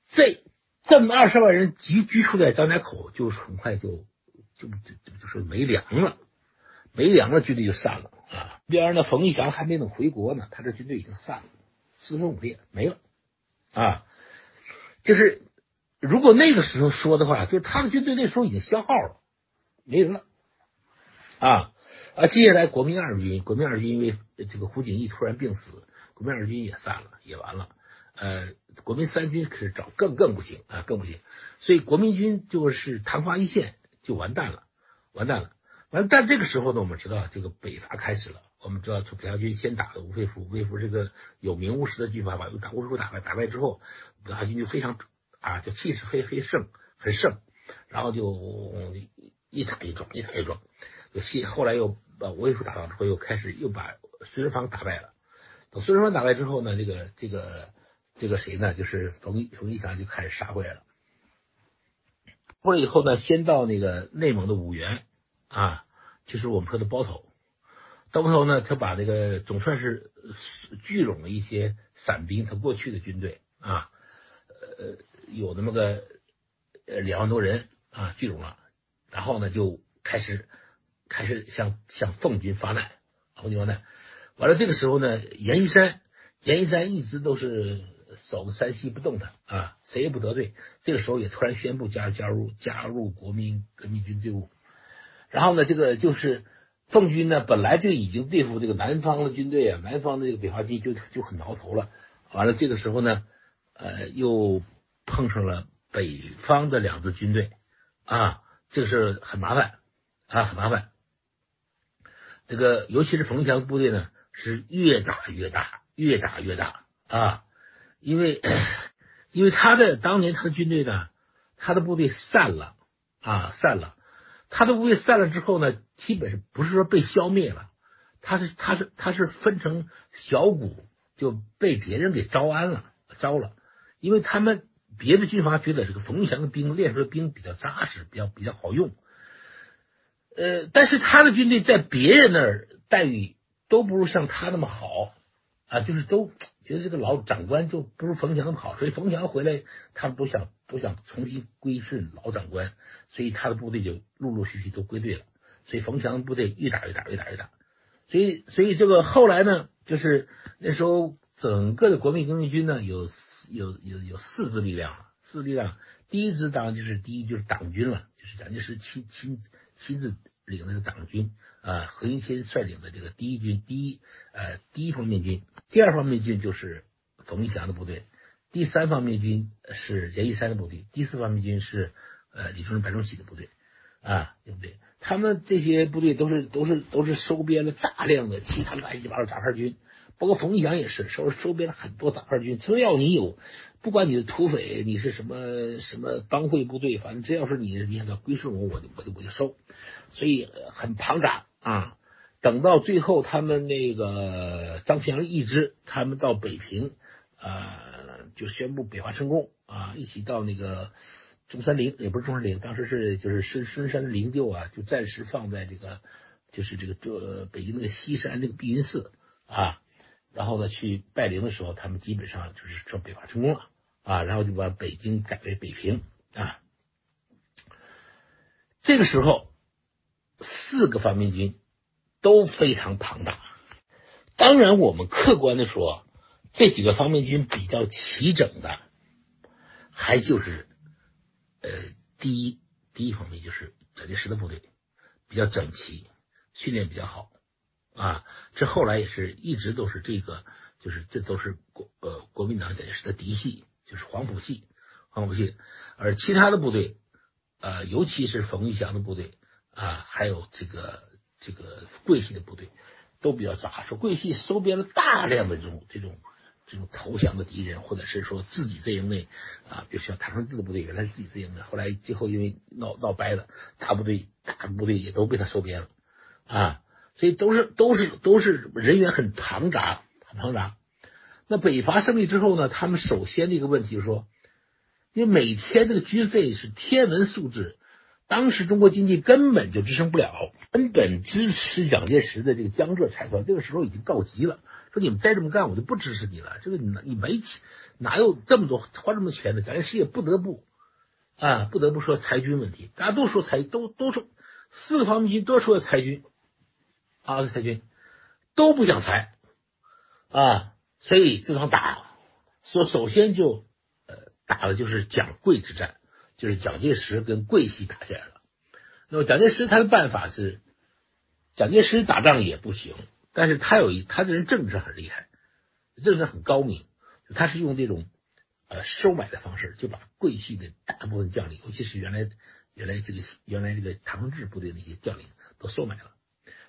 这这么二十万人集居住在张家口，就很快就就就就是没粮了。没粮了，军队就散了啊。边上呢，冯玉祥还没等回国呢，他这军队已经散了，四分五裂，没了啊。就是如果那个时候说的话，就是他的军队那时候已经消耗了，没人了啊啊。接下来国民二军，国民二军因为这个胡景翼突然病死，国民二军也散了，也完了。呃，国民三军可是找更更不行啊，更不行。所以国民军就是昙花一现，就完蛋了，完蛋了。完，但这个时候呢，我们知道这个北伐开始了。我们知道，从北伐军先打的吴佩孚，吴佩孚这个有名无实的军阀，把吴佩孚打败，打败之后，北伐军就非常啊，就气势非非盛，很盛，然后就一打一撞，一打一撞。就先后来又把吴佩孚打倒之后，又开始又把孙世芳打败了。等孙世芳打败之后呢，这个这个这个谁呢？就是冯冯玉祥就开始杀回来了。过来以后呢，先到那个内蒙的五原啊。就是我们说的包头，包头呢，他把这个总算是聚拢了一些散兵，他过去的军队啊，呃，有那么个呃两万多人啊聚拢了，然后呢就开始开始向向奉军发难，奉军发难。完了这个时候呢，阎锡山阎锡山一直都是守着山西不动的啊，谁也不得罪。这个时候也突然宣布加入加入加入国民革命军队伍。然后呢，这个就是奉军呢，本来就已经对付这个南方的军队啊，南方的这个北伐军就就很挠头了。完了，这个时候呢，呃，又碰上了北方的两支军队啊，这个是很麻烦啊，很麻烦。这个尤其是冯玉祥部队呢，是越打越大，越打越大啊，因为因为他的当年他的军队呢，他的部队散了啊，散了。他的部队散了之后呢，基本上不是说被消灭了，他是他是他是分成小股，就被别人给招安了，招了，因为他们别的军阀觉得这个冯玉祥的兵练出来兵比较扎实，比较比较好用，呃，但是他的军队在别人那儿待遇都不如像他那么好啊，就是都。觉得这个老长官就不如冯强那么好，所以冯强回来，他们都想都想重新归顺老长官，所以他的部队就陆陆续续都归队了。所以冯强部队越打越打，越打越打。所以，所以这个后来呢，就是那时候整个的国民革命军呢，有有有有四支力量，四支力量。第一支当就是第一就是党军了，就是蒋介石亲亲亲自领那个党军。啊，何应钦率领的这个第一军，第一呃第一方面军，第二方面军就是冯玉祥的部队，第三方面军是阎锡山的部队，第四方面军是呃李宗仁、白崇禧的部队啊，对不对？他们这些部队都是都是都是收编了大量的其他乱七八糟杂牌军，包括冯玉祥也是收收编了很多杂牌军，只要你有，不管你是土匪，你是什么什么帮会部队，反正只要是你你要归顺我，我就我就我就收，所以很庞杂。啊，等到最后，他们那个张学良一支，他们到北平，呃，就宣布北伐成功啊，一起到那个中山陵，也不是中山陵，当时是就是深深山的灵柩啊，就暂时放在这个就是这个这北京那个西山那个碧云寺啊，然后呢去拜陵的时候，他们基本上就是说北伐成功了啊，然后就把北京改为北平啊，这个时候。四个方面军都非常庞大，当然，我们客观的说，这几个方面军比较齐整的，还就是呃，第一第一方面就是蒋介石的部队，比较整齐，训练比较好啊。这后来也是一直都是这个，就是这都是国呃国民党蒋介石的嫡系，就是黄埔系，黄埔系。而其他的部队，呃，尤其是冯玉祥的部队啊，还有这个这个桂系的部队，都比较杂。说桂系收编了大量的这种这种。这种投降的敌人，或者是说自己阵营内啊，比如像唐生智的部队，原来是自己阵营的，后来最后因为闹闹掰了，大部队大部队也都被他收编了啊，所以都是都是都是人员很庞杂，很庞杂。那北伐胜利之后呢，他们首先的一个问题就是说，因为每天这个军费是天文数字。当时中国经济根本就支撑不了，根本支持蒋介石的这个江浙财团，这个时候已经告急了，说你们再这么干，我就不支持你了。这个你你没钱，哪有这么多花这么多钱的？蒋介石也不得不啊，不得不说裁军问题。大家都说裁，都都说四个方面军都说要裁军啊，裁军都不想裁啊，所以这场打，说首先就呃打的就是蒋桂之战。就是蒋介石跟桂系打起来了。那么蒋介石他的办法是，蒋介石打仗也不行，但是他有一他这人政治很厉害，政治很高明，他是用这种呃收买的方式，就把桂系的大部分将领，尤其是原来原来这个原来这个唐制部队那些将领都收买了，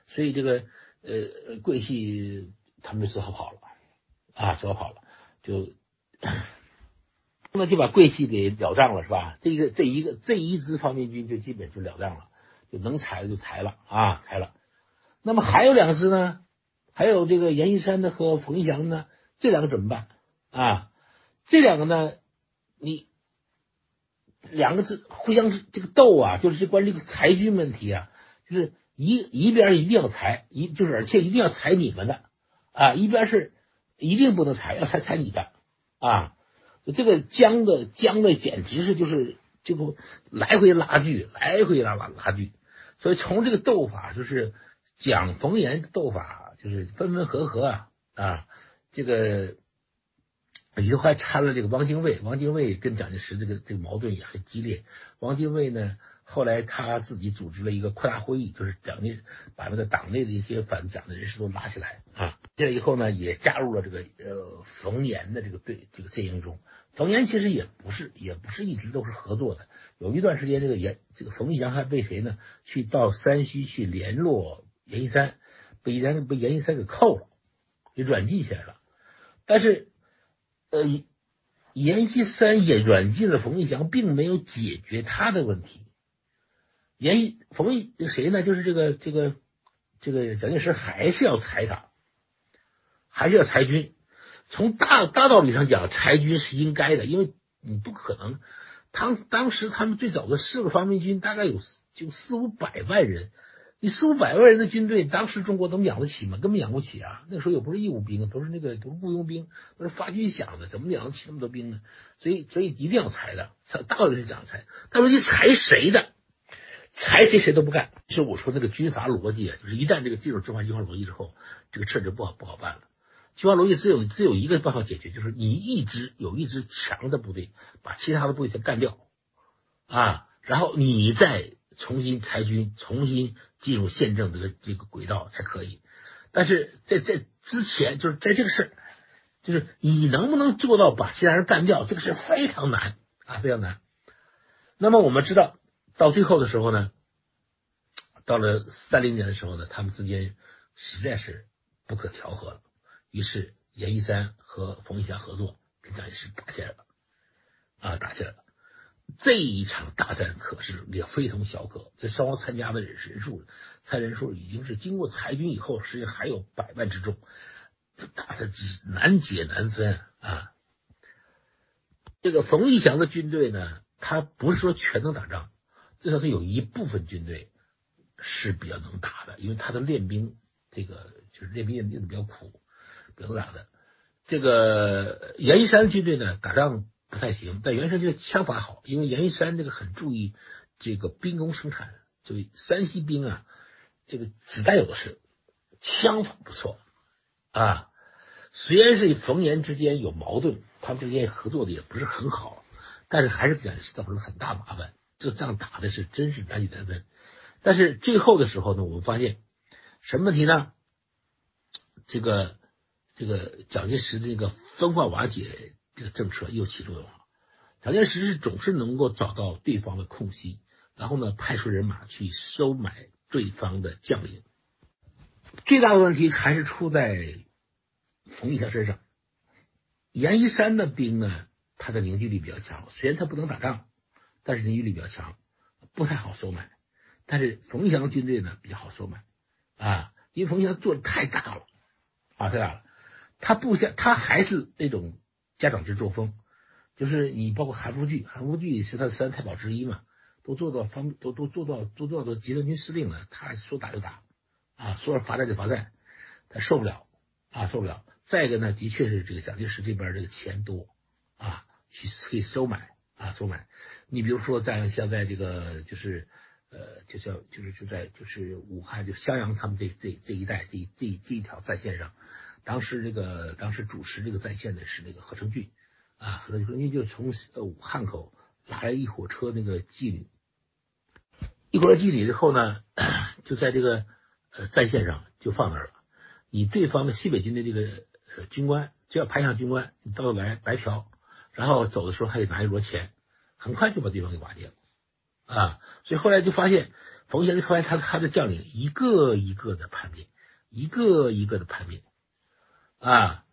所以这个呃桂系他们就只好跑了啊，只好跑了，就。那么就把桂系给了账了，是吧？这个这一个这一支方面军就基本就了账了，就能裁的就裁了啊，裁了。那么还有两支呢？还有这个阎锡山的和冯玉祥呢？这两个怎么办啊？这两个呢？你两个字互相这个斗啊，就是关于这个裁军问题啊，就是一一边一定要裁，一就是而且一定要裁你们的啊，一边是一定不能裁，要裁裁你的啊。这个僵的僵的简直是就是这个来回拉锯，来回拉拉拉锯。所以从这个斗法，就是蒋冯阎斗法，就是分分合合啊啊，这个里头还掺了这个汪精卫，汪精卫跟蒋介石这个这个矛盾也很激烈。汪精卫呢，后来他自己组织了一个扩大会议，就是蒋介把那个党内的一些反蒋的人士都拉起来啊，这以后呢，也加入了这个呃冯岩的这个队这个阵营中。冯岩其实也不是，也不是一直都是合作的。有一段时间，这个严，这个冯玉祥还被谁呢？去到山西去联络阎锡山，被阎被阎锡山给扣了，给软禁起来了。但是，呃，阎锡山也软禁了冯玉祥，并没有解决他的问题。阎冯谁呢？就是这个这个这个蒋介石还是要裁他，还是要裁军。从大大道理上讲，裁军是应该的，因为你不可能。当当时他们最早的四个方面军大概有就四五百万人，你四五百万人的军队，当时中国能养得起吗？根本养不起啊！那时候也不是义务兵，都是那个都是雇佣兵，都是发军饷的，怎么养得起那么多兵呢？所以，所以一定要裁的，大道理是讲裁。但是你裁谁的？裁谁谁都不干。其实我说那个军阀逻辑啊，就是一旦这个进入中华军阀逻辑之后，这个事就不好不好办了。军阀逻辑只有只有一个办法解决，就是你一支有一支强的部队，把其他的部队全干掉啊，然后你再重新裁军，重新进入宪政这个这个轨道才可以。但是在在之前，就是在这个事儿，就是你能不能做到把其他人干掉，这个事非常难啊，非常难。那么我们知道，到最后的时候呢，到了三零年的时候呢，他们之间实在是不可调和了。于是阎锡山和冯玉祥合作，跟蒋介石打起来了，啊，打起来了。这一场大战可是也非同小可，这双方参加的人人数，参人数已经是经过裁军以后，实际还有百万之众，这打的难解难分啊。这个冯玉祥的军队呢，他不是说全能打仗，至少是有一部分军队是比较能打的，因为他的练兵，这个就是练兵练的比较苦。比较能打的，这个阎锡山军队呢，打仗不太行，但袁绍军枪法好，因为阎锡山这个很注意这个兵工生产，就山西兵啊，这个子弹有的是，枪法不错啊。虽然是冯阎之间有矛盾，他们之间合作的也不是很好，但是还是给造成了很大麻烦。这仗打的是真是难解难分。但是最后的时候呢，我们发现什么问题呢？这个这个蒋介石的这个分化瓦解这个政策又起作用了。蒋介石是总是能够找到对方的空隙，然后呢，派出人马去收买对方的将领。最大的问题还是出在冯玉祥身上。阎锡山的兵呢，他的凝聚力比较强，虽然他不能打仗，但是凝聚力比较强，不太好收买。但是冯翔军队呢，比较好收买啊，因为冯翔做的太大了。啊，太大了，他部下他还是那种家长制作风，就是你包括韩复榘，韩复榘是他的三太保之一嘛，都做到方都都做到都做到集团军司令了，他说打就打，啊，说罚站就罚站，他受不了啊，受不了。再一个呢，的确是这个蒋介石这边这个钱多啊，去可以收买啊，收买。你比如说在像在这个就是。呃，就像就是就在就是武汉就襄阳他们这这这一带这这这一条战线上，当时这个当时主持这个战线的是那个何成俊啊，何成俊就从呃武汉口拉来一火车那个妓女，一会儿妓女之后呢，就在这个呃战线上就放那儿了。以对方的西北军的这个呃军官，只要派上军官，你到来白嫖，然后走的时候还得拿一摞钱，很快就把对方给瓦解了。啊，所以后来就发现，冯祥就发现他他的将领一个一个的叛变，一个一个的叛变，啊，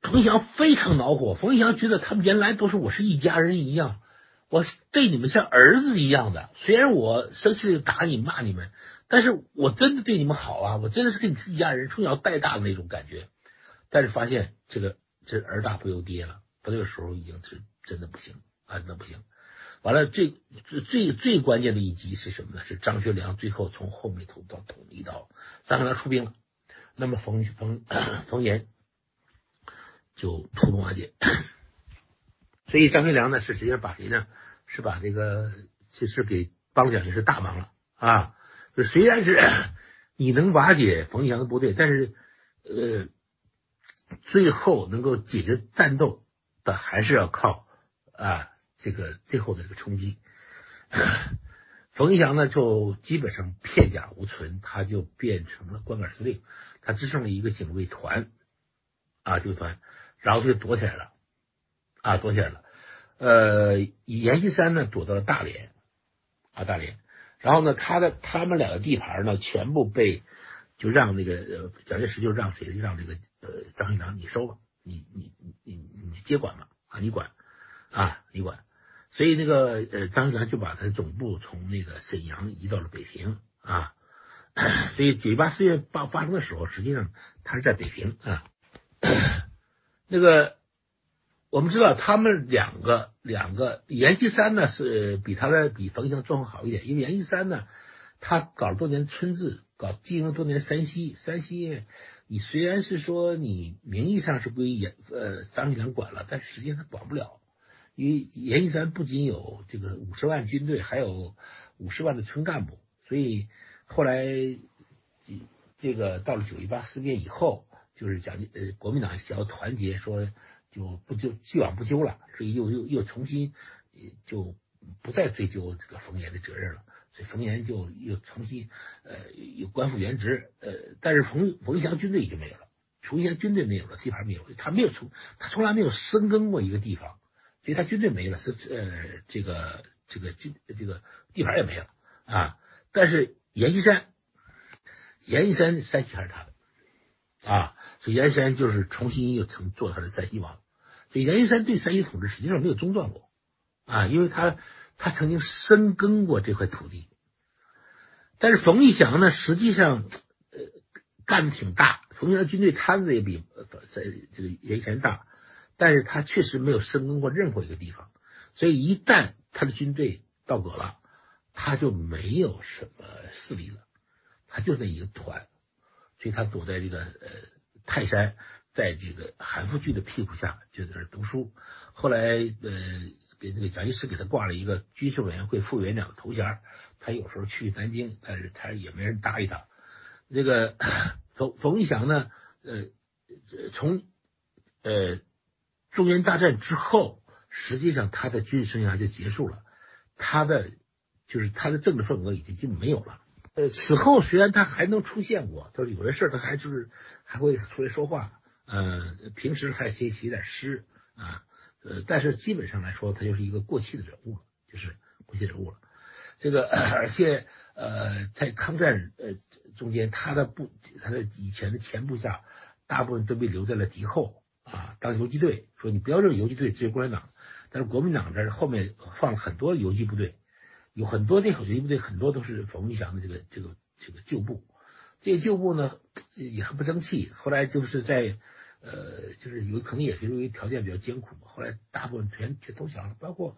冯祥非常恼火。冯祥觉得他们原来都是我是一家人一样，我对你们像儿子一样的。虽然我生气就打你骂你们，但是我真的对你们好啊，我真的是跟你是一家人，从小带大的那种感觉。但是发现这个这儿大不由爹了，到这个时候已经是真的不行啊，真的不行。完了，最最最关键的一击是什么呢？是张学良最后从后面捅刀捅一刀，张学良出兵了，那么冯冯冯延就突动瓦解。所以张学良呢是直接把谁呢？是把这个其实给帮蒋介石大忙了啊！就虽然是你能瓦解冯玉祥的部队，但是呃，最后能够解决战斗但还是要靠啊。这个最后的这个冲击，冯玉祥呢就基本上片甲无存，他就变成了光杆司令，他只剩了一个警卫团啊，这个团，然后他就躲起来了啊，躲起来了。呃，阎锡山呢躲到了大连啊，大连，然后呢，他的他们两个地盘呢全部被就让那个蒋介石就让谁让这个呃张学良你收了，你你你你你接管吧啊，你管啊，你管。所以那个呃，张学良就把他的总部从那个沈阳移到了北平啊。所以九一八事变发发生的时候，实际上他是在北平啊。那个我们知道，他们两个两个阎锡山呢是比他的比冯玉祥状况好一点，因为阎锡山呢他搞了多年村治，搞经营了多年山西，山西你虽然是说你名义上是归阎呃张学良管了，但实际上他管不了。因为阎锡山不仅有这个五十万军队，还有五十万的村干部，所以后来这这个到了九一八事变以后，就是蒋呃国民党想要团结，说就不就既往不咎了，所以又又又重新就不再追究这个冯延的责任了，所以冯延就又重新呃又官复原职，呃，但是冯冯玉祥军队已经没有了，冯玉祥军队没有了，地盘没有，他没有从他从来没有深耕过一个地方。所以他军队没了，是呃这个这个军这个地盘也没了啊。但是阎锡山，阎锡山山西还是他的啊，所以阎锡山就是重新又成做他的山西王。所以阎锡山对山西统治实际上没有中断过啊，因为他他曾经深耕过这块土地。但是冯玉祥呢，实际上呃干的挺大，冯玉祥军队摊子也比在这个阎锡山大。但是他确实没有深耕过任何一个地方，所以一旦他的军队到葛了，他就没有什么势力了，他就那一个团，所以他躲在这个呃泰山，在这个韩复榘的屁股下就在那儿读书。后来呃给那个蒋介石给他挂了一个军事委员会副委员长的头衔，他有时候去南京，但是他也没人搭理他。这个冯冯玉祥呢，呃从呃。中原大战之后，实际上他的军事生涯就结束了，他的就是他的政治份额已经基本没有了。呃，此后虽然他还能出现过，就是有些事儿他还就是还会出来说话，呃，平时还写写点诗啊，呃，但是基本上来说，他就是一个过气的人物了，就是过气人物了。这个 而且呃，在抗战呃中间，他的部他的以前的前部下大部分都被留在了敌后啊，当游击队，说你不要认为游击队支持共产党，但是国民党这后面放了很多游击部队。有很多那会游击部队，很多都是冯玉祥的这个这个这个旧部，这些旧部呢也很不争气。后来就是在呃，就是有可能也是因为条件比较艰苦嘛，后来大部分全全投降了，包括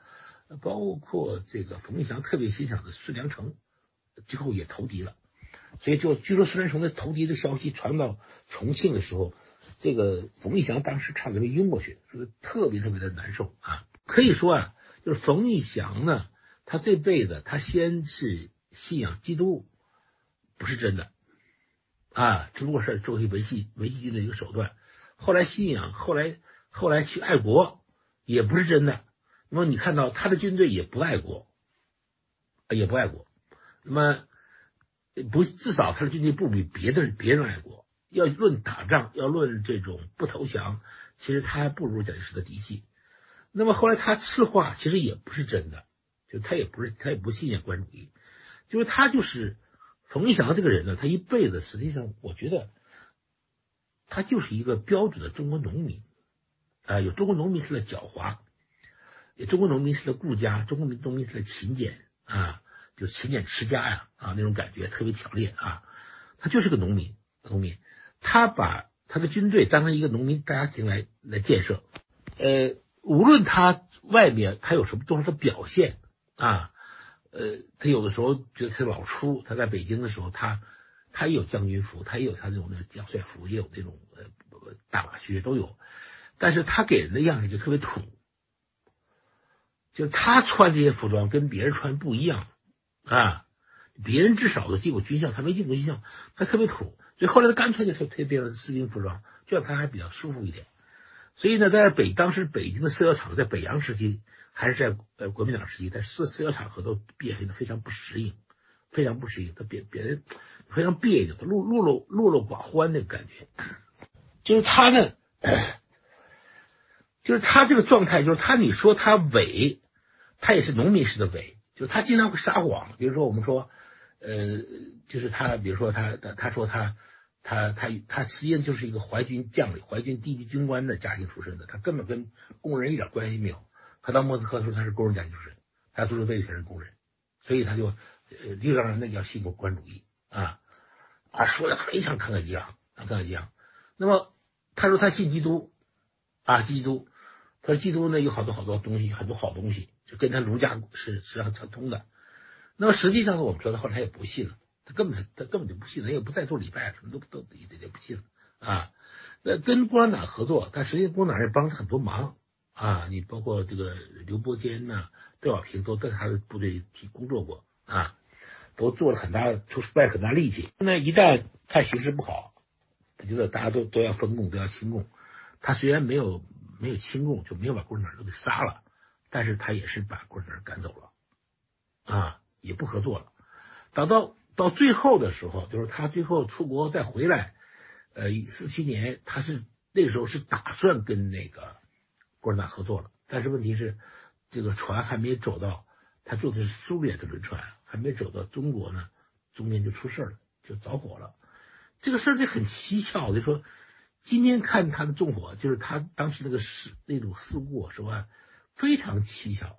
包括这个冯玉祥特别欣赏的孙良诚，最后也投敌了。所以就据说孙良诚的投敌的消息传到重庆的时候，这个冯玉祥当时差点没晕过去，说特别特别的难受啊。可以说啊，就是冯玉祥呢。他这辈子，他先是信仰基督，不是真的啊，只不过是作为维系维系军的一个手段。后来信仰，后来后来去爱国，也不是真的。那么你看到他的军队也不爱国，也不爱国。那么不，至少他的军队不比别的别人爱国。要论打仗，要论这种不投降，其实他还不如蒋介石的嫡系。那么后来他刺化，其实也不是真的。就他也不是，他也不信仰共产主义，就是他就是冯玉祥这个人呢，他一辈子实际上，我觉得他就是一个标准的中国农民啊，有中国农民式的狡猾，有中国农民式的顾家，中国农民式的勤俭啊，就勤俭持家呀啊那种感觉特别强烈啊，他就是个农民，农民，他把他的军队当成一个农民大家庭来来建设，呃，无论他外面他有什么多少的表现。啊，呃，他有的时候觉得他老粗。他在北京的时候，他他也有将军服，他也有他那种那个将帅服，也有那种呃大马靴都有。但是他给人的样子就特别土，就他穿这些服装跟别人穿不一样啊。别人至少都进过军校，他没进过军校，他特别土。所以后来他干脆就推变成士兵服装，这样他还比较舒服一点。所以呢，在北当时北京的饲料厂在北洋时期。还是在呃国民党时期，在四四小场合都变得非常不适应，非常不适应，他别别人非常别扭，他落落落落落寡欢那个感觉。就是他呢，就是他这个状态，就是他你说他伪，他也是农民式的伪，就是他经常会撒谎。比如说我们说，呃，就是他，比如说他他他说他他他他实际上就是一个淮军将领，淮军低级军官的家庭出身的，他根本跟工人一点关系没有。他到莫斯科的时候，他是工人家庭出身，他祖祖辈辈全是工人，所以他就呃，历史上那叫信奉官主义啊啊，说的非常慷慨激昂，慷慨激昂。那么他说他信基督啊，基督，他说基督呢有好多好多东西，很多好东西，就跟他儒家是实际上相通的。那么实际上呢，我们说他后来也不信了，他根本他根本就不信他，也不再做礼拜，什么都都也也不信了啊。那跟共产党合作，但实际共产党也帮他很多忙。啊，你包括这个刘伯坚呐、邓小平都在他的部队提工作过啊，都做了很大、出卖很大力气。那一旦他形势不好，他觉得大家都都要分共，都要亲共。他虽然没有没有亲共，就没有把共产党都给杀了，但是他也是把共产党赶走了啊，也不合作了。等到到最后的时候，就是他最后出国再回来，呃，四七年，他是那个时候是打算跟那个。共产党合作了，但是问题是，这个船还没走到，他坐的是苏联的轮船，还没走到中国呢，中间就出事了，就着火了。这个事儿就很蹊跷，就说今天看他的纵火，就是他当时那个事那种事故是吧，非常蹊跷，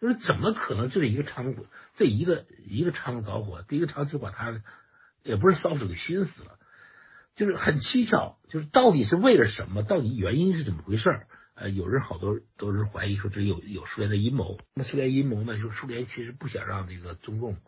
就是怎么可能这一个仓库，这一个一个仓着火，第一个仓就把他也不是烧死给熏死了，就是很蹊跷，就是到底是为了什么，到底原因是怎么回事儿？呃，有人好多都是怀疑说这有有苏联的阴谋。那苏联阴谋呢？就是苏联其实不想让这个中共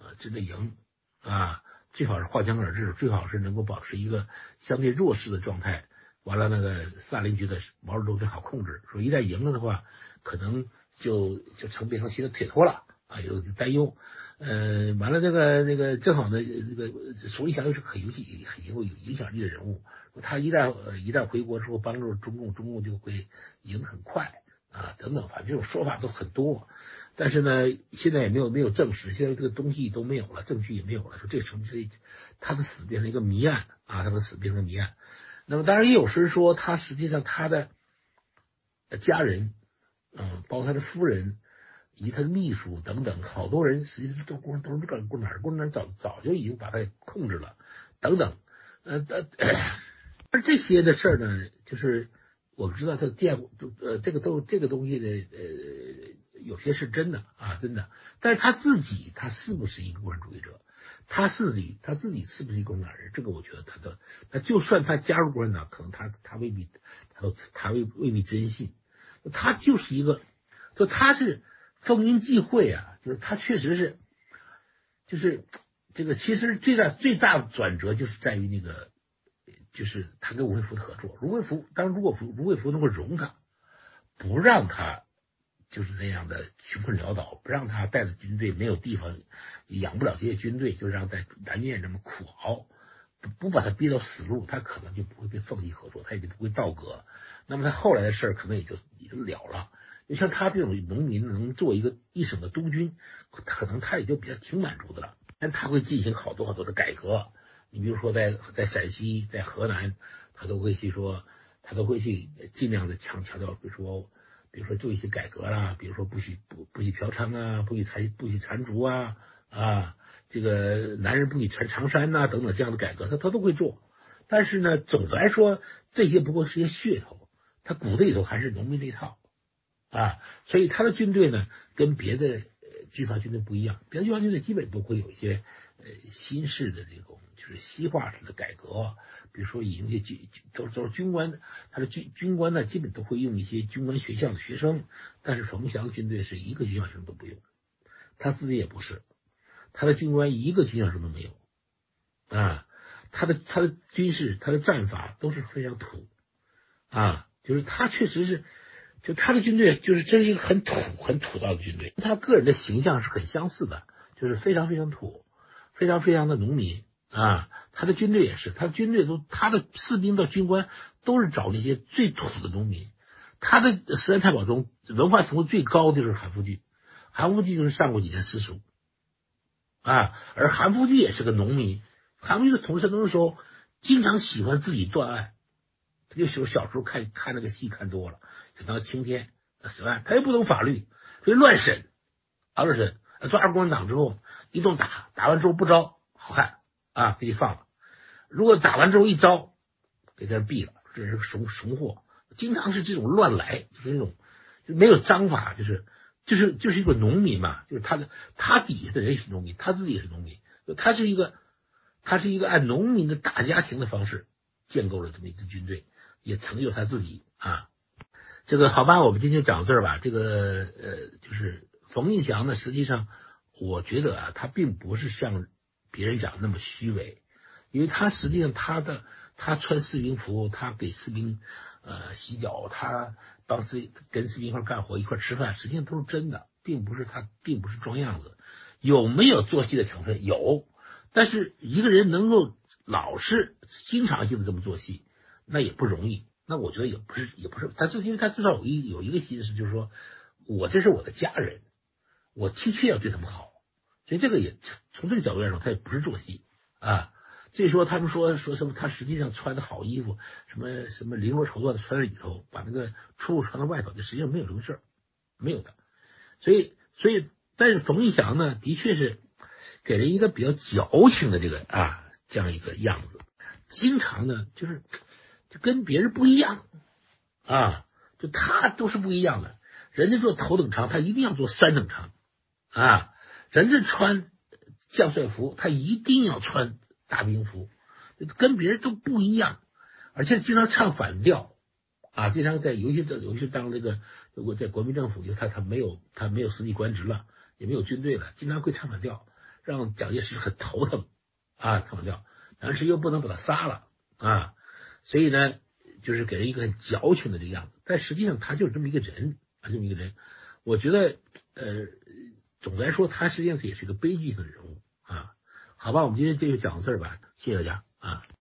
呃真的赢啊，最好是划强而治，最好是能够保持一个相对弱势的状态。完了，那个萨林觉得毛泽东最好控制，说一旦赢了的话，可能就就成变成新的铁托了啊，有担忧。呃，完了，这个那个正好呢，这个冯玉祥又是很有很有有影响力的人物，他一旦一旦回国之后帮助中共，中共就会赢很快啊等等，反正这种说法都很多。但是呢，现在也没有没有证实，现在这个东西都没有了，证据也没有了，说这成是他的死变成一个谜案啊，他的死变成谜案。那么当然也有人说，他实际上他的家人，嗯，包括他的夫人以及他的秘书等等，好多人实际上都共都是共共产共产党早早就已经把他给控制了，等等，呃呃，而这些的事儿呢，就是我们知道他见过，呃，这个都这个东西的呃。有些是真的啊，真的。但是他自己，他是不是一个共产主义者？他自己，他自己是不是一个共产党人？这个我觉得他的，他就算他加入共产党，可能他他未必，他都他未未必真信。他就是一个，就他是风云际会啊，就是他确实是，就是这个其实最大最大的转折就是在于那个，就是他跟吴慧孚的合作。吴慧孚当如果吴慧孚能够容他，不让他。就是那样的穷困潦倒，不让他带着军队，没有地方养不了这些军队，就让在南面这么苦熬，不不把他逼到死路，他可能就不会跟奉系合作，他也就不会倒戈。那么他后来的事儿可能也就也就了了。就像他这种农民能做一个一省的督军，可能他也就比较挺满足的了。但他会进行好多好多的改革，你比如说在在陕西、在河南，他都会去说，他都会去尽量的强强调，比如说。比如说做一些改革啦，比如说不许不不许嫖娼啊，不许残不许缠足啊啊，这个男人不许穿长衫呐等等这样的改革，他他都会做。但是呢，总的来说，这些不过是些噱头，他骨子里头还是农民那套啊。所以他的军队呢，跟别的呃军阀军队不一样，别的军阀军队基本都会有一些呃新式的这种。就是西化式的改革，比如说引一些军都都是军官，他的军军官呢，基本都会用一些军官学校的学生，但是冯翔的军队是一个军校生都不用，他自己也不是，他的军官一个军校生都没有啊，他的他的军事他的战法都是非常土啊，就是他确实是，就他的军队就是这是一个很土很土道的军队，他个人的形象是很相似的，就是非常非常土，非常非常的农民。啊，他的军队也是，他的军队都，他的士兵的军官都是找那些最土的农民。他的十三太保中，文化程度最高的就是韩复榘，韩复榘就是上过几年私塾啊。而韩复榘也是个农民，韩复榘统治山东的时候，经常喜欢自己断案。他就小小时候看看那个戏看多了，就当青天审案，他又不懂法律，所以乱审，乱审，抓住共产党之后一顿打，打完之后不招，好看。啊，给你放了。如果打完之后一招，给这毙了，这是个怂怂货。经常是这种乱来，就是那种就没有章法，就是就是就是一个农民嘛，就是他的他底下的人也是农民，他自己也是农民，他是一个他是一个按农民的大家庭的方式建构了这么一支军队，也成就他自己啊。这个好吧，我们今天讲到这儿吧。这个呃，就是冯玉祥呢，实际上我觉得啊，他并不是像。别人讲那么虚伪，因为他实际上他的他穿士兵服，他给士兵呃洗脚，他帮士跟士兵一块干活一块吃饭，实际上都是真的，并不是他并不是装样子。有没有做戏的成分？有，但是一个人能够老是经常性的这么做戏，那也不容易。那我觉得也不是也不是，他就因为他至少有一有一个心思，就是说我这是我的家人，我的确要对他们好。所以这个也从这个角度来说，他也不是做戏啊。所以说他们说说什么，他实际上穿的好衣服，什么什么绫罗绸缎的穿在里头，把那个出入穿到外头，这实际上没有这个事儿，没有的。所以所以，但是冯玉祥呢，的确是给人一个比较矫情的这个啊这样一个样子，经常呢就是就跟别人不一样啊，就他都是不一样的。人家做头等舱，他一定要做三等舱啊。人家穿将帅服，他一定要穿大兵服，跟别人都不一样，而且经常唱反调啊！经常在尤其在尤其当那个如果在国民政府，就他他没有他没有实际官职了，也没有军队了，经常会唱反调，让蒋介石很头疼啊！唱反调，但是又不能把他杀了啊！所以呢，就是给人一个很矫情的这个样子。但实际上他就是这么一个人啊，这么一个人，我觉得呃。总的来说，他实际上也是一个悲剧性的人物啊。好吧，我们今天就讲到这儿吧，谢谢大家啊。